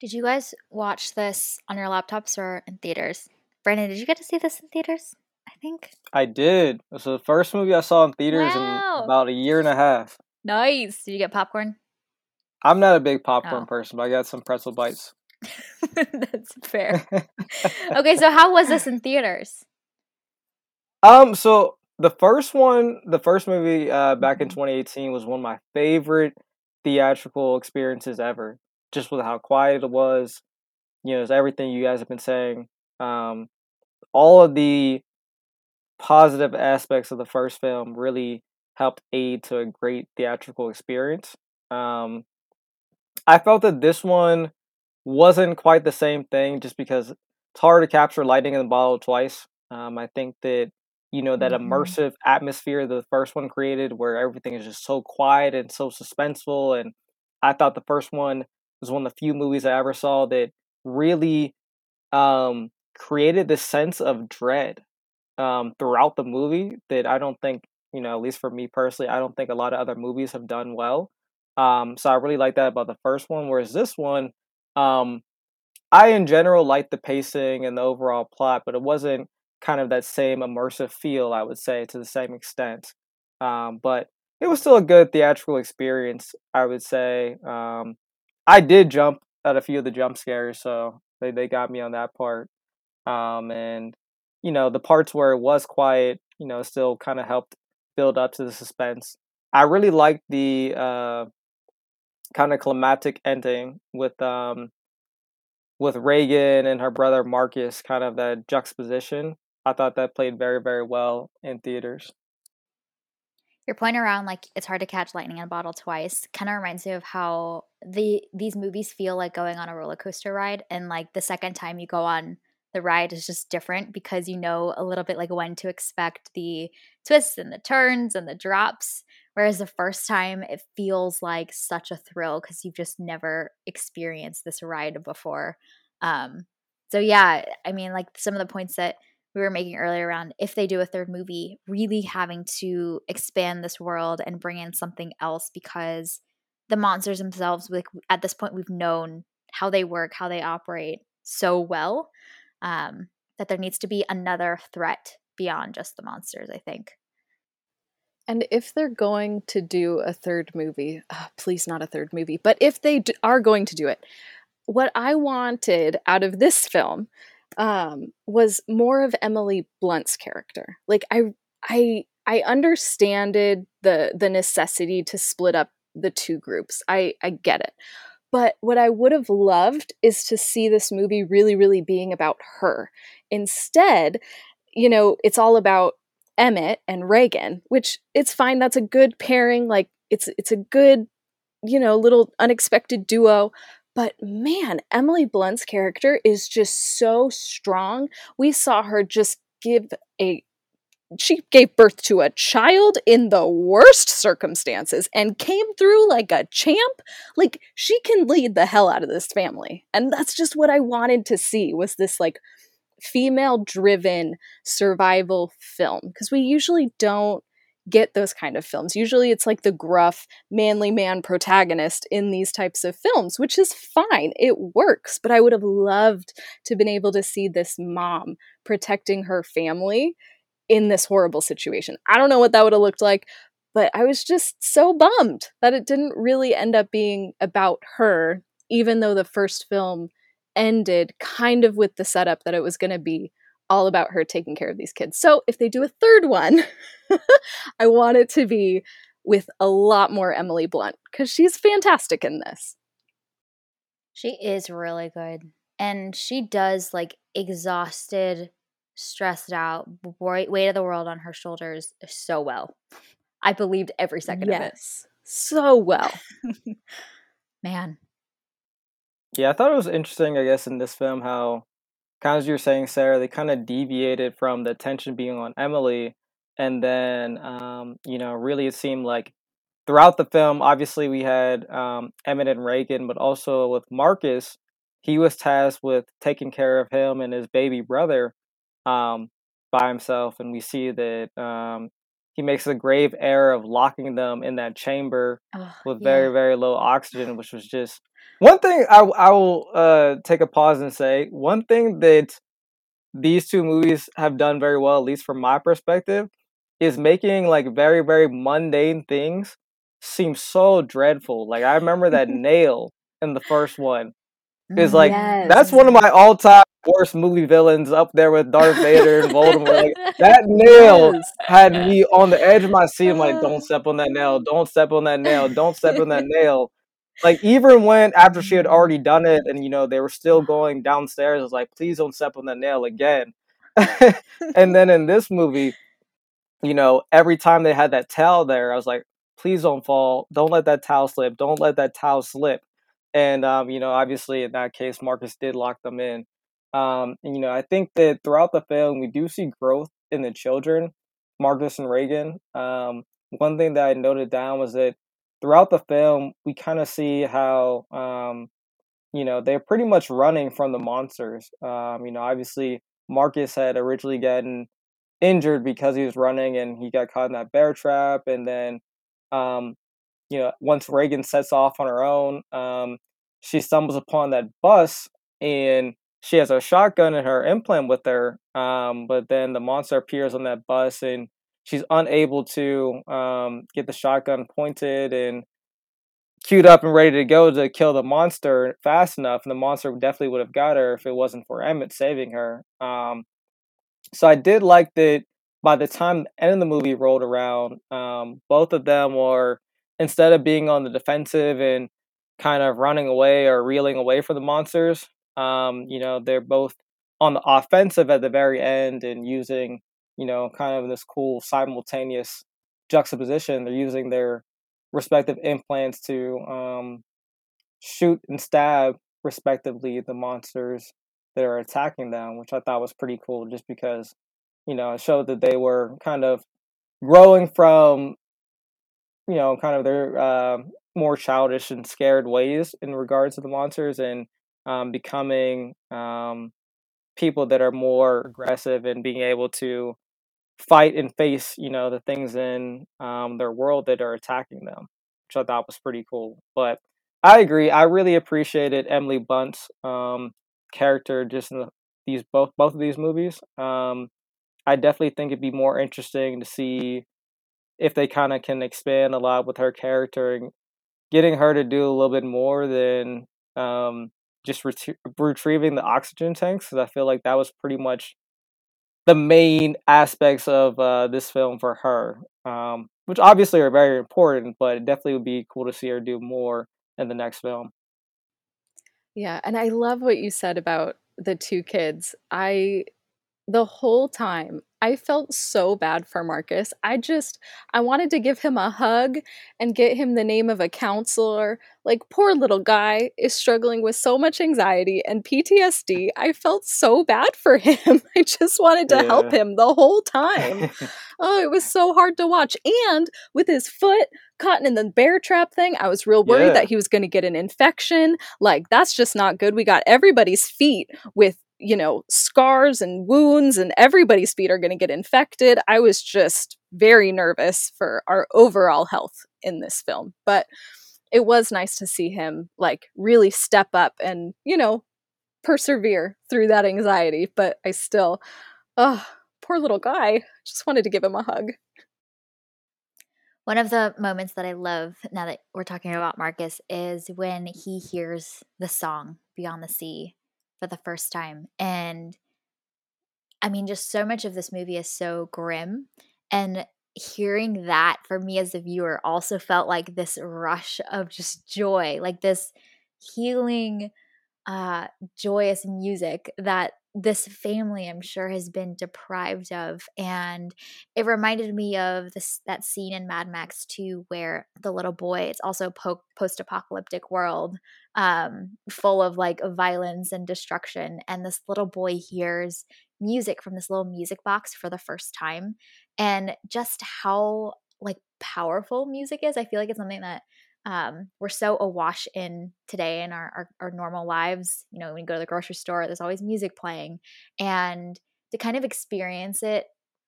did you guys watch this on your laptops or in theaters brandon did you get to see this in theaters i think I did. It was the first movie I saw in theaters Wow. in about a year and a half. nice did you get popcorn I'm not a big popcorn Oh. person, but I got some pretzel bites. that's fair okay so how was this in theaters Um, so the first one, the first movie uh, back in Mhm. 2018 was one of my favorite theatrical experiences ever. Just with how quiet it was, you know, it's everything you guys have been saying. Um, all of the positive aspects of the first film really helped aid to a great theatrical experience. Um, I felt that this one wasn't quite the same thing just because it's hard to capture lighting in the bottle twice. Um, I think that you know that Mhm. immersive atmosphere the first one created, where everything is just so quiet and so suspenseful, and I thought the first one was one of the few movies I ever saw that really um, created this sense of dread um, throughout the movie that I don't think you know, at least for me personally, I don't think a lot of other movies have done well. Um, so I really like that about the first one. Whereas this one, um, I in general liked the pacing and the overall plot, but it wasn't kind of that same immersive feel, I would say, to the same extent. Um, but it was still a good theatrical experience, I would say. Um, I did jump at a few of the jump scares, so they, they got me on that part. Um, and you know, the parts where it was quiet, you know, still kind of helped build up to the suspense. I really liked the uh, kind of climatic ending with um, with Regan and her brother Marcus, kind of that juxtaposition. I thought that played very, very well in theaters. Your point around like it's hard to catch lightning in a bottle twice kind of reminds me of how the these movies feel like going on a roller coaster ride, and like the second time you go on the ride is just different because you know a little bit like when to expect the twists and the turns and the drops. Whereas the first time it feels like such a thrill because you've just never experienced this ride before. Um, so yeah, I mean, like some of the points that we were making earlier around if they do a third movie, really having to expand this world and bring in something else because the monsters themselves, like at this point, we've known how they work, how they operate so well um, that there needs to be another threat beyond just the monsters, I think. And if they're going to do a third movie, uh, please not a third movie, but if they are going to do it, what I wanted out of this film um, was more of Emily Blunt's character. Like I, I, I understanded the the necessity to split up the two groups. I I get it. But what I would have loved is to see this movie really, really being about her. Instead, you know, it's all about Emmett and Regan, which it's fine. That's a good pairing. Like it's it's a good, you know, little unexpected duo. But man, Emily Blunt's character is just so strong. We saw her just give a she gave birth to a child in the worst circumstances and came through like a champ. Like she can lead the hell out of this family. And that's just what i wanted to see was this like female driven survival film. Because we usually don't get those kind of films. Usually it's like the gruff manly man protagonist in these types of films which is fine. It works. But i would have loved to have been able to see this mom protecting her family in this horrible situation. I don't know what that would have looked like, but I was just so bummed that it didn't really end up being about her, even though the first film ended kind of with the setup that it was going to be all about her taking care of these kids. So if they do a third one, I want it to be with a lot more Emily Blunt because she's fantastic in this. She is really good. And she does like exhausted stressed out, weight of the world on her shoulders so well. I believed every second yes, of it. So well. Man. Yeah, I thought it was interesting, I guess, in this film how, kind of as you're saying, Sarah, they kind of deviated from the attention being on Emily. And then, um, you know, really it seemed like throughout the film, obviously we had um, Emmett and Regan, but also with Marcus, he was tasked with taking care of him and his baby brother um, by himself, and we see that um, he makes a grave error of locking them in that chamber oh, with yeah. very very low oxygen, which was just one thing. I I will uh, take a pause and say one thing that these two movies have done very well, at least from my perspective, is making like very very mundane things seem so dreadful. Like I remember that nail in the first one is mm, like yes. that's one of my all time worst movie villains up there with Darth Vader and Voldemort. Like, that nail yes. had me on the edge of my seat. I'm like, don't uh. step on that nail. Don't step on that nail. Don't step on that nail. Like even when after she had already done it, and you know they were still going downstairs, I was like, please don't step on that nail again. and then in this movie, you know, every time they had that towel there, I was like, please don't fall. Don't let that towel slip. Don't let that towel slip. And um, you know, obviously in that case, Marcus did lock them in. Um, and, you know, I think that throughout the film, we do see growth in the children, Marcus and Regan. Um, one thing that I noted down was that throughout the film, we kind of see how, um, you know, they're pretty much running from the monsters. Um, you know, obviously, Marcus had originally gotten injured because he was running and he got caught in that bear trap. And then, um, you know, once Regan sets off on her own, um, she stumbles upon that bus and she has a shotgun in her implant with her. Um, but then the monster appears on that bus and she's unable to um, get the shotgun pointed and queued up and ready to go to kill the monster fast enough, and the monster definitely would have got her if it wasn't for Emmett saving her. Um, so I did like that. By the time the end of the movie rolled around, um, both of them were instead of being on the defensive and kind of running away or reeling away from the monsters, um, you know, they're both on the offensive at the very end and using, you know, kind of this cool simultaneous juxtaposition. They're using their respective implants to um, shoot and stab, respectively, the monsters that are attacking them, which I thought was pretty cool just because, you know, it showed that they were kind of growing from, you know, kind of their uh, more childish and scared ways in regards to the monsters and um, becoming um, people that are more aggressive and being able to fight and face, you know, the things in um, their world that are attacking them, which I thought was pretty cool. But I agree. I really appreciated Emily Blunt's um, character just in the, these both both of these movies. Um, I definitely think it'd be more interesting to see if they kind of can expand a lot with her character and getting her to do a little bit more than um, just ret- retrieving the oxygen tanks. Because I feel like that was pretty much the main aspects of uh, this film for her, um, which obviously are very important, but it definitely would be cool to see her do more in the next film. Yeah, and I love what you said about the two kids. I the whole time I felt so bad for Marcus. I just I wanted to give him a hug and get him the name of a counselor. Like poor little guy is struggling with so much anxiety and PTSD. I felt so bad for him. I just wanted to yeah. help him the whole time. oh, it was so hard to watch. And with his foot caught in the bear trap thing, I was real worried yeah. that he was going to get an infection. Like that's just not good. We got everybody's feet with you know, scars and wounds, and everybody's feet are going to get infected. I was just very nervous for our overall health in this film. But it was nice to see him like really step up and, you know, persevere through that anxiety. But I still, oh, poor little guy. Just wanted to give him a hug. One of the moments that I love now that we're talking about Marcus is when he hears the song Beyond the Sea for the first time. And I mean, just so much of this movie is so grim. And hearing that for me as a viewer also felt like this rush of just joy, like this healing, uh, joyous music that this family i'm sure has been deprived of and it reminded me of this that scene in mad max 2 where the little boy it's also po- post-apocalyptic world um, full of like violence and destruction and this little boy hears music from this little music box for the first time and just how like powerful music is i feel like it's something that um, we're so awash in today in our, our, our normal lives. You know, when you go to the grocery store, there's always music playing, and to kind of experience it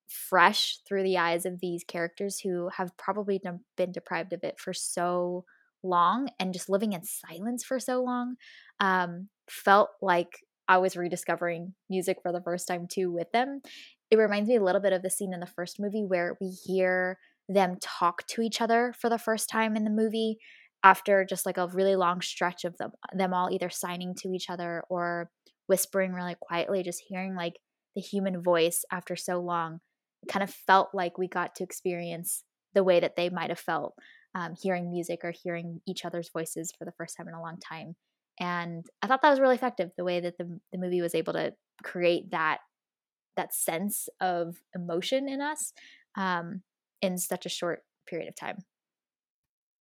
fresh through the eyes of these characters who have probably been deprived of it for so long and just living in silence for so long um, felt like I was rediscovering music for the first time too with them. It reminds me a little bit of the scene in the first movie where we hear them talk to each other for the first time in the movie after just like a really long stretch of them them all either signing to each other or whispering really quietly just hearing like the human voice after so long it kind of felt like we got to experience the way that they might have felt um, hearing music or hearing each other's voices for the first time in a long time and i thought that was really effective the way that the, the movie was able to create that that sense of emotion in us um, in such a short period of time.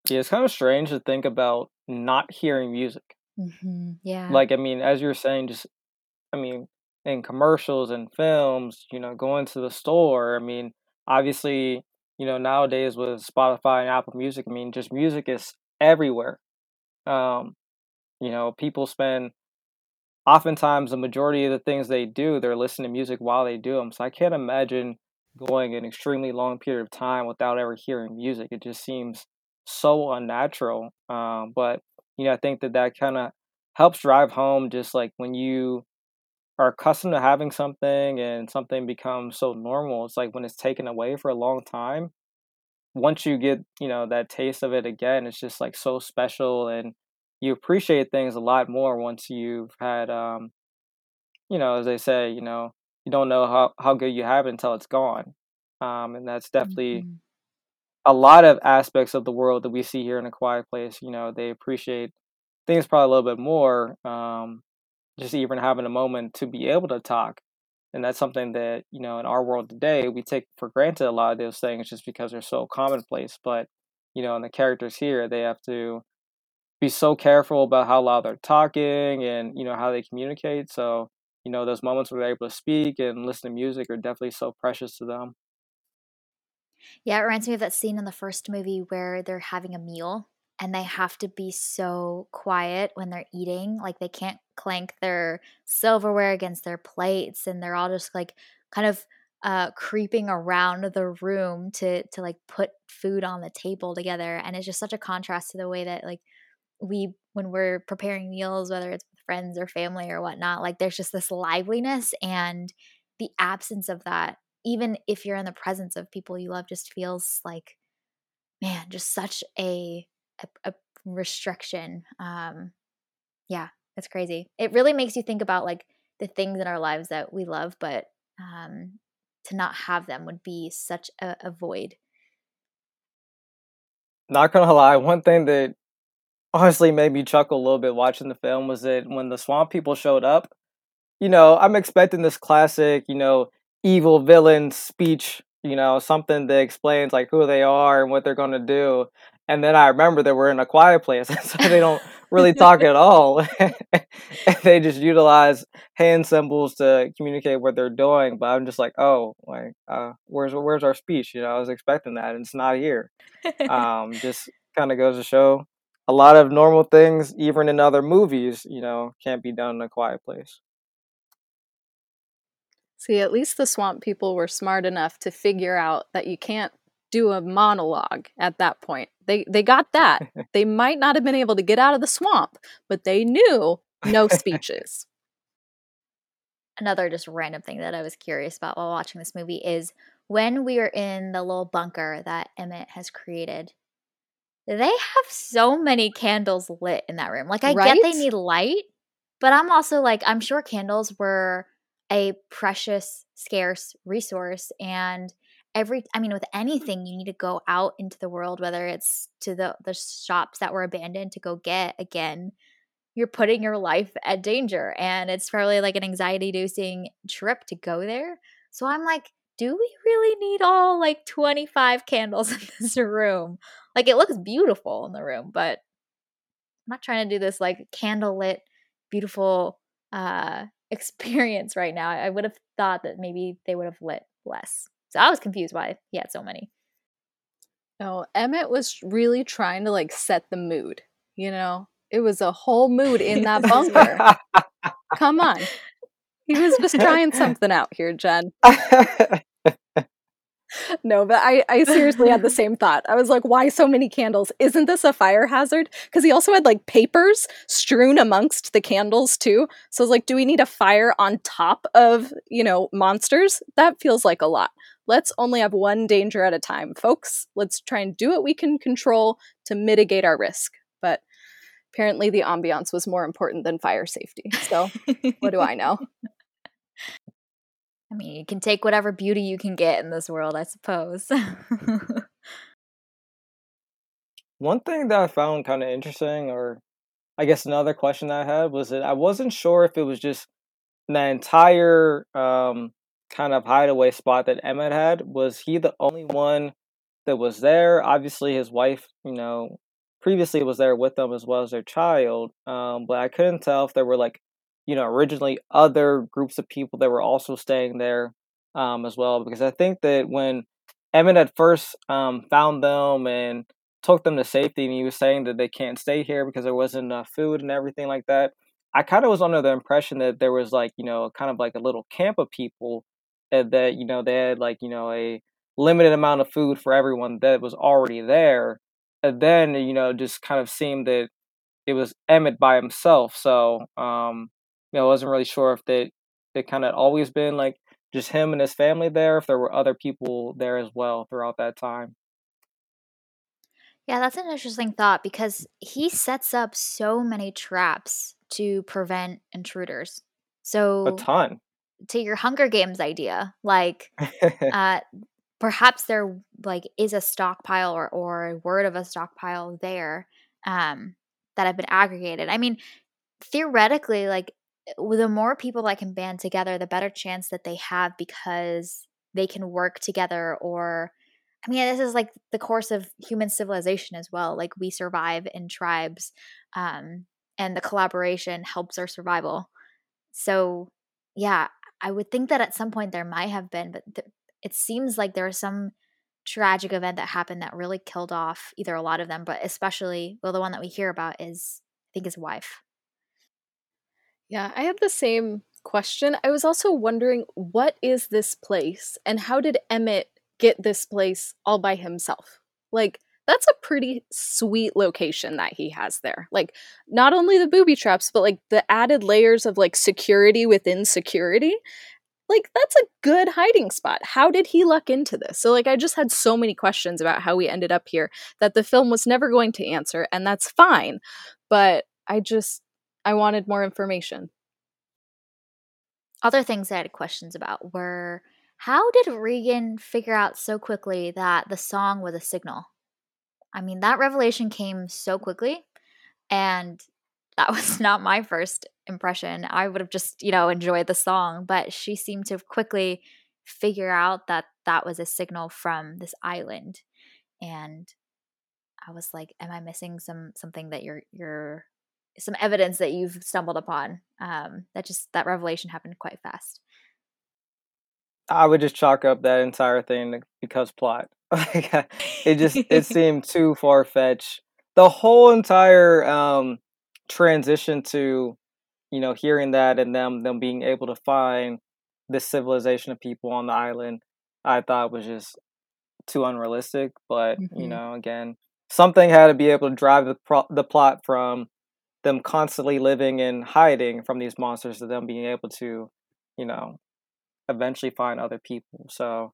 Yeah, it's kind of strange to think about not hearing music. Mm-hmm. Yeah. Like, I mean, as you're saying, just, I mean, in commercials and films, you know, going to the store, I mean, obviously, you know, nowadays with Spotify and Apple Music, I mean, just music is everywhere. Um, you know, people spend oftentimes the majority of the things they do, they're listening to music while they do them. So I can't imagine going an extremely long period of time without ever hearing music. It just seems so unnatural. Um, but you know, I think that that kind of helps drive home just like when you are accustomed to having something and something becomes so normal. It's like when it's taken away for a long time, once you get you know that taste of it again, it's just like so special, and you appreciate things a lot more once you've had um you know as they say you know you don't know how how good you have it until it's gone, um and that's definitely Mhm. a lot of aspects of the world that we see here in a quiet place. You know they appreciate things probably a little bit more. Um, just even having a moment to be able to talk. And that's something that, you know, in our world today, we take for granted a lot of those things just because they're so commonplace. But, you know, and the characters here, they have to be so careful about how loud they're talking and, you know, how they communicate. So, you know, those moments where they're able to speak and listen to music are definitely so precious to them. Yeah, it reminds me of that scene in the first movie where they're having a meal and they have to be so quiet when they're eating. Like they can't clank their silverware against their plates and they're all just like kind of uh creeping around the room to to like put food on the table together and it's just such a contrast to the way that like we when we're preparing meals whether it's with friends or family or whatnot like there's just this liveliness and the absence of that even if you're in the presence of people you love just feels like man just such a a, a restriction um yeah it's crazy it really makes you think about like the things in our lives that we love but um to not have them would be such a, a void Not gonna lie, one thing that honestly made me chuckle a little bit watching the film was that when the swamp people showed up, you know, I'm expecting this classic, you know, evil villain speech, you know, something that explains like who they are and what they're gonna do. And then I remember that we're in a quiet place, so they don't really talk at all. They just utilize hand symbols to communicate what they're doing. But I'm just like, oh, like, uh, where's where's our speech? You know, I was expecting that, and it's not here. Um, just kind of goes to show a lot of normal things, even in other movies, you know, can't be done in a quiet place. See, at least the swamp people were smart enough to figure out that you can't do a monologue at that point. They they got that. They might not have been able to get out of the swamp, but they knew no speeches. another just random thing that I was curious about while watching this movie is when we are in the little bunker that Emmett has created, they have so many candles lit in that room. Like, I get they need light, but I'm also like, I'm sure candles were a precious, scarce resource. And every, I mean, with anything, you need to go out into the world, whether it's to the, the shops that were abandoned to go get again you're putting your life at danger and it's probably like an anxiety inducing trip to go there. So I'm like, do we really need all like 25 candles in this room? Like it looks beautiful in the room, but I'm not trying to do this like candle lit beautiful uh experience right now. I would have thought that maybe they would have lit less. So I was confused why he had so many. No, Emmett was really trying to like set the mood, you know? It was a whole mood in that bunker. Come on. He was just trying something out here, Jen. No, but I, I seriously had the same thought. I was like, why so many candles? Isn't this a fire hazard? Because he also had like papers strewn amongst the candles too. So I was like, do we need a fire on top of, you know, monsters? That feels like a lot. Let's only have one danger at a time, folks. Let's try and do what we can control to mitigate our risk. But apparently the ambiance was more important than fire safety. So what do I know? I mean, you can take whatever beauty you can get in this world, I suppose. One thing that I found kind of interesting, or I guess another question I had, was that I wasn't sure if it was just the entire um, kind of hideaway spot that Emmett had. Was he the only one that was there? Obviously, his wife, you know, previously was there with them as well as their child. Um, but I couldn't tell if there were like, you know, originally other groups of people that were also staying there um, as well. Because I think that when Emmett had first um, found them and took them to safety, and he was saying that they can't stay here because there wasn't enough food and everything like that. I kind of was under the impression that there was like, you know, kind of like a little camp of people that, that you know, they had like, you know, a limited amount of food for everyone that was already there. And then, you know, just kind of seemed that it was Emmett by himself. So, um, you know, I wasn't really sure if they it kind of always been like just him and his family there, if there were other people there as well throughout that time. Yeah, that's an interesting thought because he sets up so many traps to prevent intruders. So a ton. To your Hunger Games idea, like, uh, perhaps there like is a stockpile or or a word of a stockpile there um, that have been aggregated. I mean, theoretically, like the more people that can band together, the better chance that they have because they can work together. Or, I mean, this is like the course of human civilization as well. Like we survive in tribes, um, and the collaboration helps our survival. So, yeah, I would think that at some point there might have been, but th- it seems like there was some tragic event that happened that really killed off either a lot of them, but especially, well, the one that we hear about is, I think, his wife. Yeah, I had the same question. I was also wondering what is this place and how did Emmett get this place all by himself? Like, that's a pretty sweet location that he has there. Like, not only the booby traps, but like the added layers of like security within security. Like, that's a good hiding spot. How did he luck into this? So, like, I just had so many questions about how we ended up here that the film was never going to answer, and that's fine. But I just, I wanted more information. Other things I had questions about were how did Regan figure out so quickly that the song was a signal? I mean, that revelation came so quickly, and that was not my first impression. I would have just, you know, enjoyed the song, but she seemed to quickly figure out that that was a signal from this island. And I was like, am I missing some something that you're you're some evidence that you've stumbled upon? Um, that just that revelation happened quite fast. I would just chalk up that entire thing because plot. Like, it just it seemed too far fetched. The whole entire um transition to you know hearing that and them them being able to find this civilization of people on the island, I thought was just too unrealistic. But you Mhm. know, again, something had to be able to drive the pro- the plot from them constantly living and hiding from these monsters to them being able to, you know, eventually find other people. So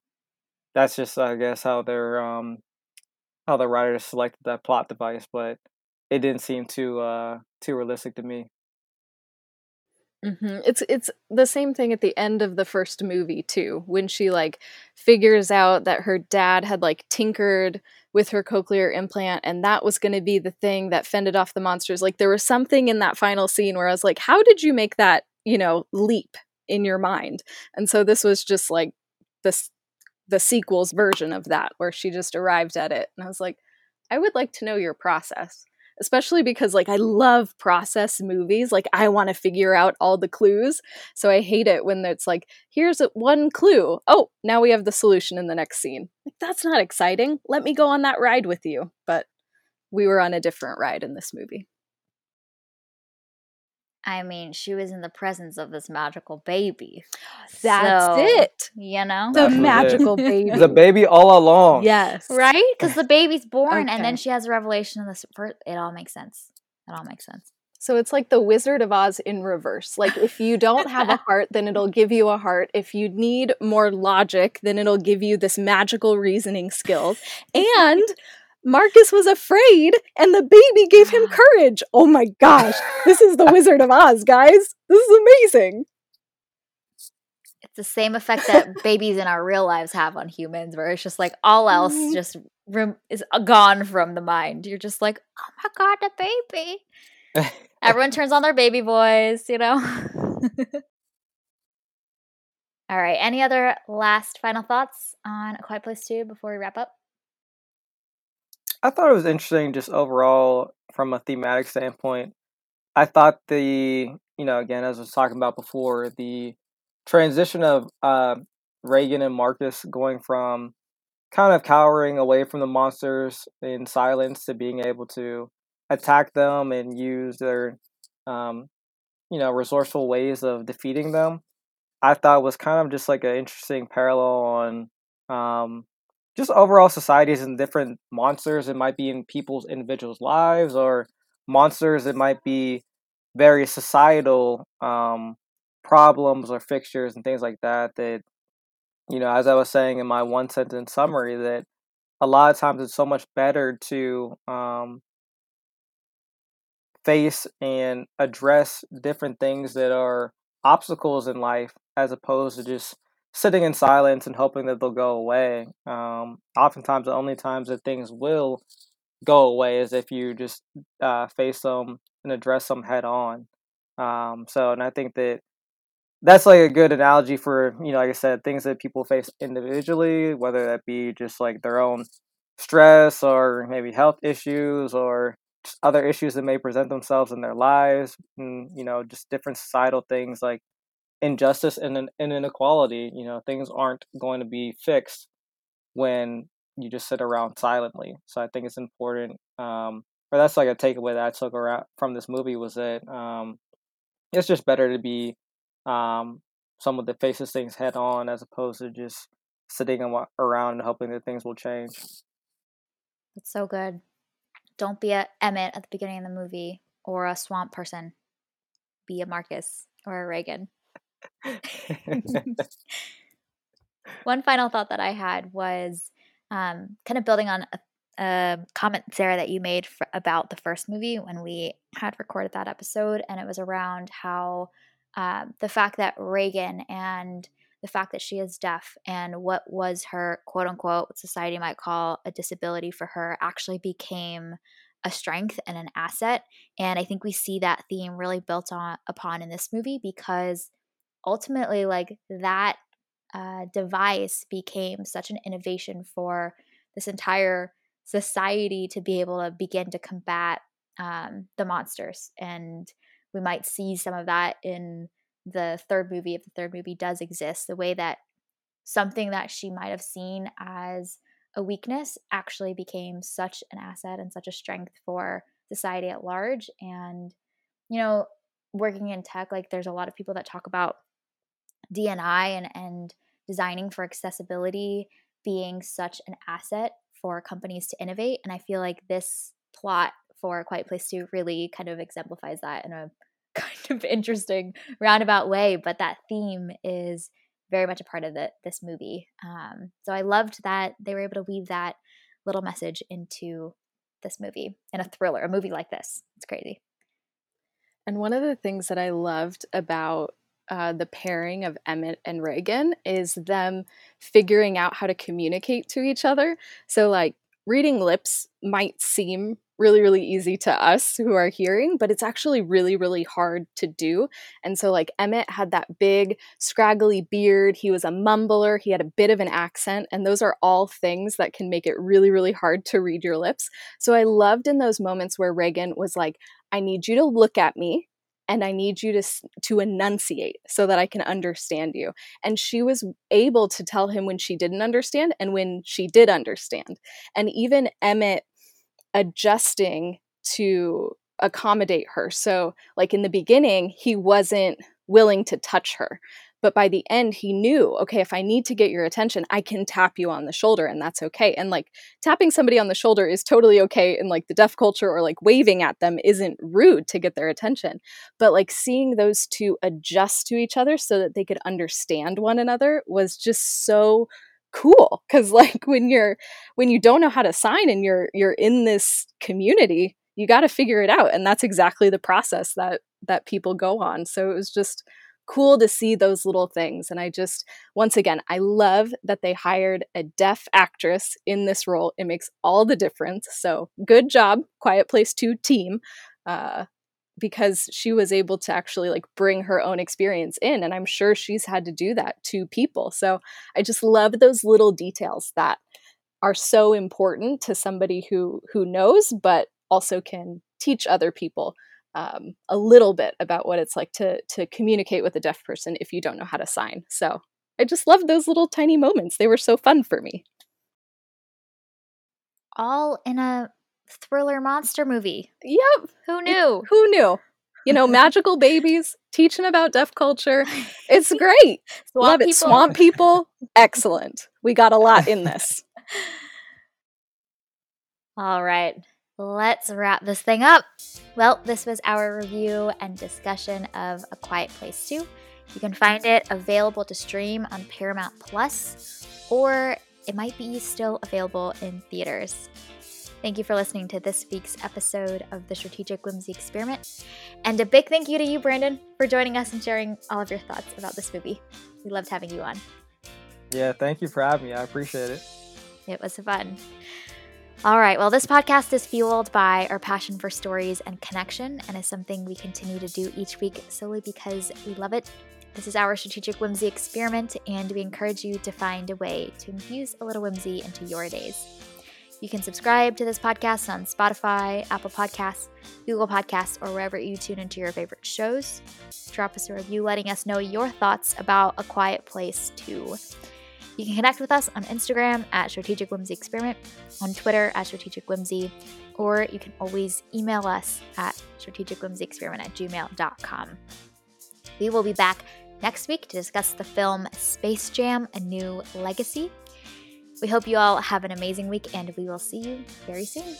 that's just, I guess, how they're um how the writers selected that plot device, but it didn't seem too uh too realistic to me. Mhm. It's it's the same thing at the end of the first movie too, when she like figures out that her dad had like tinkered with her cochlear implant and that was going to be the thing that fended off the monsters. Like there was something in that final scene where I was like, how did you make that, you know, leap in your mind? And so this was just like this the sequel's version of that where she just arrived at it and I was like, I would like to know your process especially because like I love process movies. Like I want to figure out all the clues. So I hate it when it's like, here's one clue. Oh, now we have the solution in the next scene. Like that's not exciting. Let me go on that ride with you. But we were on a different ride in this movie. I mean, she was in the presence of this magical baby. That's So, it. You know? The That was it. magical baby. The baby all along. Yes. right? Because the baby's born and then she has a revelation in this. fir- It all makes sense. It all makes sense. So it's like the Wizard of Oz in reverse. Like if you don't have a heart, then it'll give you a heart. If you need more logic, then it'll give you this magical reasoning skills. And Marcus was afraid and the baby gave him courage. Oh my gosh. This is the Wizard of Oz, guys. This is amazing. It's the same effect that babies in our real lives have on humans, where it's just like all else Mhm. just rem- is uh, gone from the mind. You're just like, oh my god, the baby. Everyone turns on their baby voice, you know? all right. Any other last final thoughts on A Quiet Place 2 before we wrap up? I thought it was interesting just overall from a thematic standpoint. I thought the, you know, again, as I was talking about before, the transition of uh, Regan and Marcus going from kind of cowering away from the monsters in silence to being able to attack them and use their, um, you know, resourceful ways of defeating them. I thought was kind of just like an interesting parallel on um, just overall societies and different monsters. It might be in people's individuals' lives or monsters. It might be various societal um, problems or fixtures and things like that. That you know, as I was saying in my one sentence summary, that a lot of times it's so much better to um, face and address different things that are obstacles in life as opposed to just sitting in silence and hoping that they'll go away. Um, oftentimes, the only times that things will go away is if you just uh, face them and address them head on. Um, so, and I think that that's like a good analogy for you know, like I said, things that people face individually, whether that be just like their own stress or maybe health issues or other issues that may present themselves in their lives, and you know, just different societal things like injustice and, and inequality. You know, things aren't going to be fixed when you just sit around silently. So I think it's important. Um, or that's like a takeaway that I took around from this movie was that um, it's just better to be um, someone that faces things head on as opposed to just sitting around and hoping that things will change. That's so good. Don't be a Emmett at the beginning of the movie or a swamp person. Be a Marcus or a Regan. One final thought that I had was um, kind of building on a, a, comment, Sarah, that you made for, about the first movie when we had recorded that episode, and it was around how um, the fact that Regan and the fact that she is deaf and what was her quote unquote, what society might call a disability for her, actually became a strength and an asset. And I think we see that theme really built on upon in this movie because ultimately, like that uh, device became such an innovation for this entire society to be able to begin to combat um, the monsters. And we might see some of that in the third movie, if the third movie does exist, the way that something that she might have seen as a weakness actually became such an asset and such a strength for society at large. And, you know, working in tech, like there's a lot of people that talk about D&I and, and designing for accessibility being such an asset for companies to innovate. And I feel like this plot for Quiet Place 2 really kind of exemplifies that in a kind of interesting roundabout way. But that theme is very much a part of the, this movie. Um, so I loved that they were able to weave that little message into this movie in a thriller, a movie like this. It's crazy. And one of the things that I loved about uh, the pairing of Emmett and Regan is them figuring out how to communicate to each other. So, like, reading lips might seem really, really easy to us who are hearing, but it's actually really, really hard to do. And so, like, Emmett had that big, scraggly beard. He was a mumbler. He had a bit of an accent. And those are all things that can make it really, really hard to read your lips. So, I loved in those moments where Reagan was like, I need you to look at me and I need you to to enunciate so that I can understand you. And she was able to tell him when she didn't understand and when she did understand. And even Emmett adjusting to accommodate her. So like in the beginning, he wasn't willing to touch her. But by the end, he knew, okay, if I need to get your attention, I can tap you on the shoulder and that's okay. And like tapping somebody on the shoulder is totally okay in like the deaf culture or like waving at them isn't rude to get their attention. But like seeing those two adjust to each other so that they could understand one another was just so cool cuz like when you're when you don't know how to sign and you're you're in this community you got to figure it out and that's exactly the process that that people go on so it was just cool to see those little things. And I just, once again, I love that they hired a deaf actress in this role. It makes all the difference. So good job, Quiet Place 2 team. Uh, because she was able to actually like bring her own experience in and i'm sure she's had to do that to people so i just love those little details that are so important to somebody who who knows but also can teach other people um, a little bit about what it's like to to communicate with a deaf person if you don't know how to sign. So I just loved those little tiny moments. They were so fun for me. All in a thriller monster movie. Yep. Who knew? Who knew? You know, magical babies teaching about deaf culture. It's great. Love it. Swamp people. Excellent. We got a lot in this. All right let's wrap this thing up. Well, this was our review and discussion of A Quiet Place 2. You can find it available to stream on Paramount Plus, or it might be still available in theaters. Thank you for listening to this week's episode of the Strategic Whimsy Experiment. And a big thank you to you, Brandon, for joining us and sharing all of your thoughts about this movie. We loved having you on. Yeah, thank you for having me. I appreciate it. It was fun. All right, well, this podcast is fueled by our passion for stories and connection and is something we continue to do each week solely because we love it. This is our strategic whimsy experiment, and we encourage you to find a way to infuse a little whimsy into your days. You can subscribe to this podcast on Spotify, Apple Podcasts, Google Podcasts, or wherever you tune into your favorite shows. Drop us a review letting us know your thoughts about A Quiet Place 2. You can connect with us on Instagram at Strategic Whimsy Experiment, on Twitter at Strategic Whimsy, or you can always email us at strategicwhimsyexperiment at gmail.com. We will be back next week to discuss the film Space Jam A New Legacy. We hope you all have an amazing week, and we will see you very soon.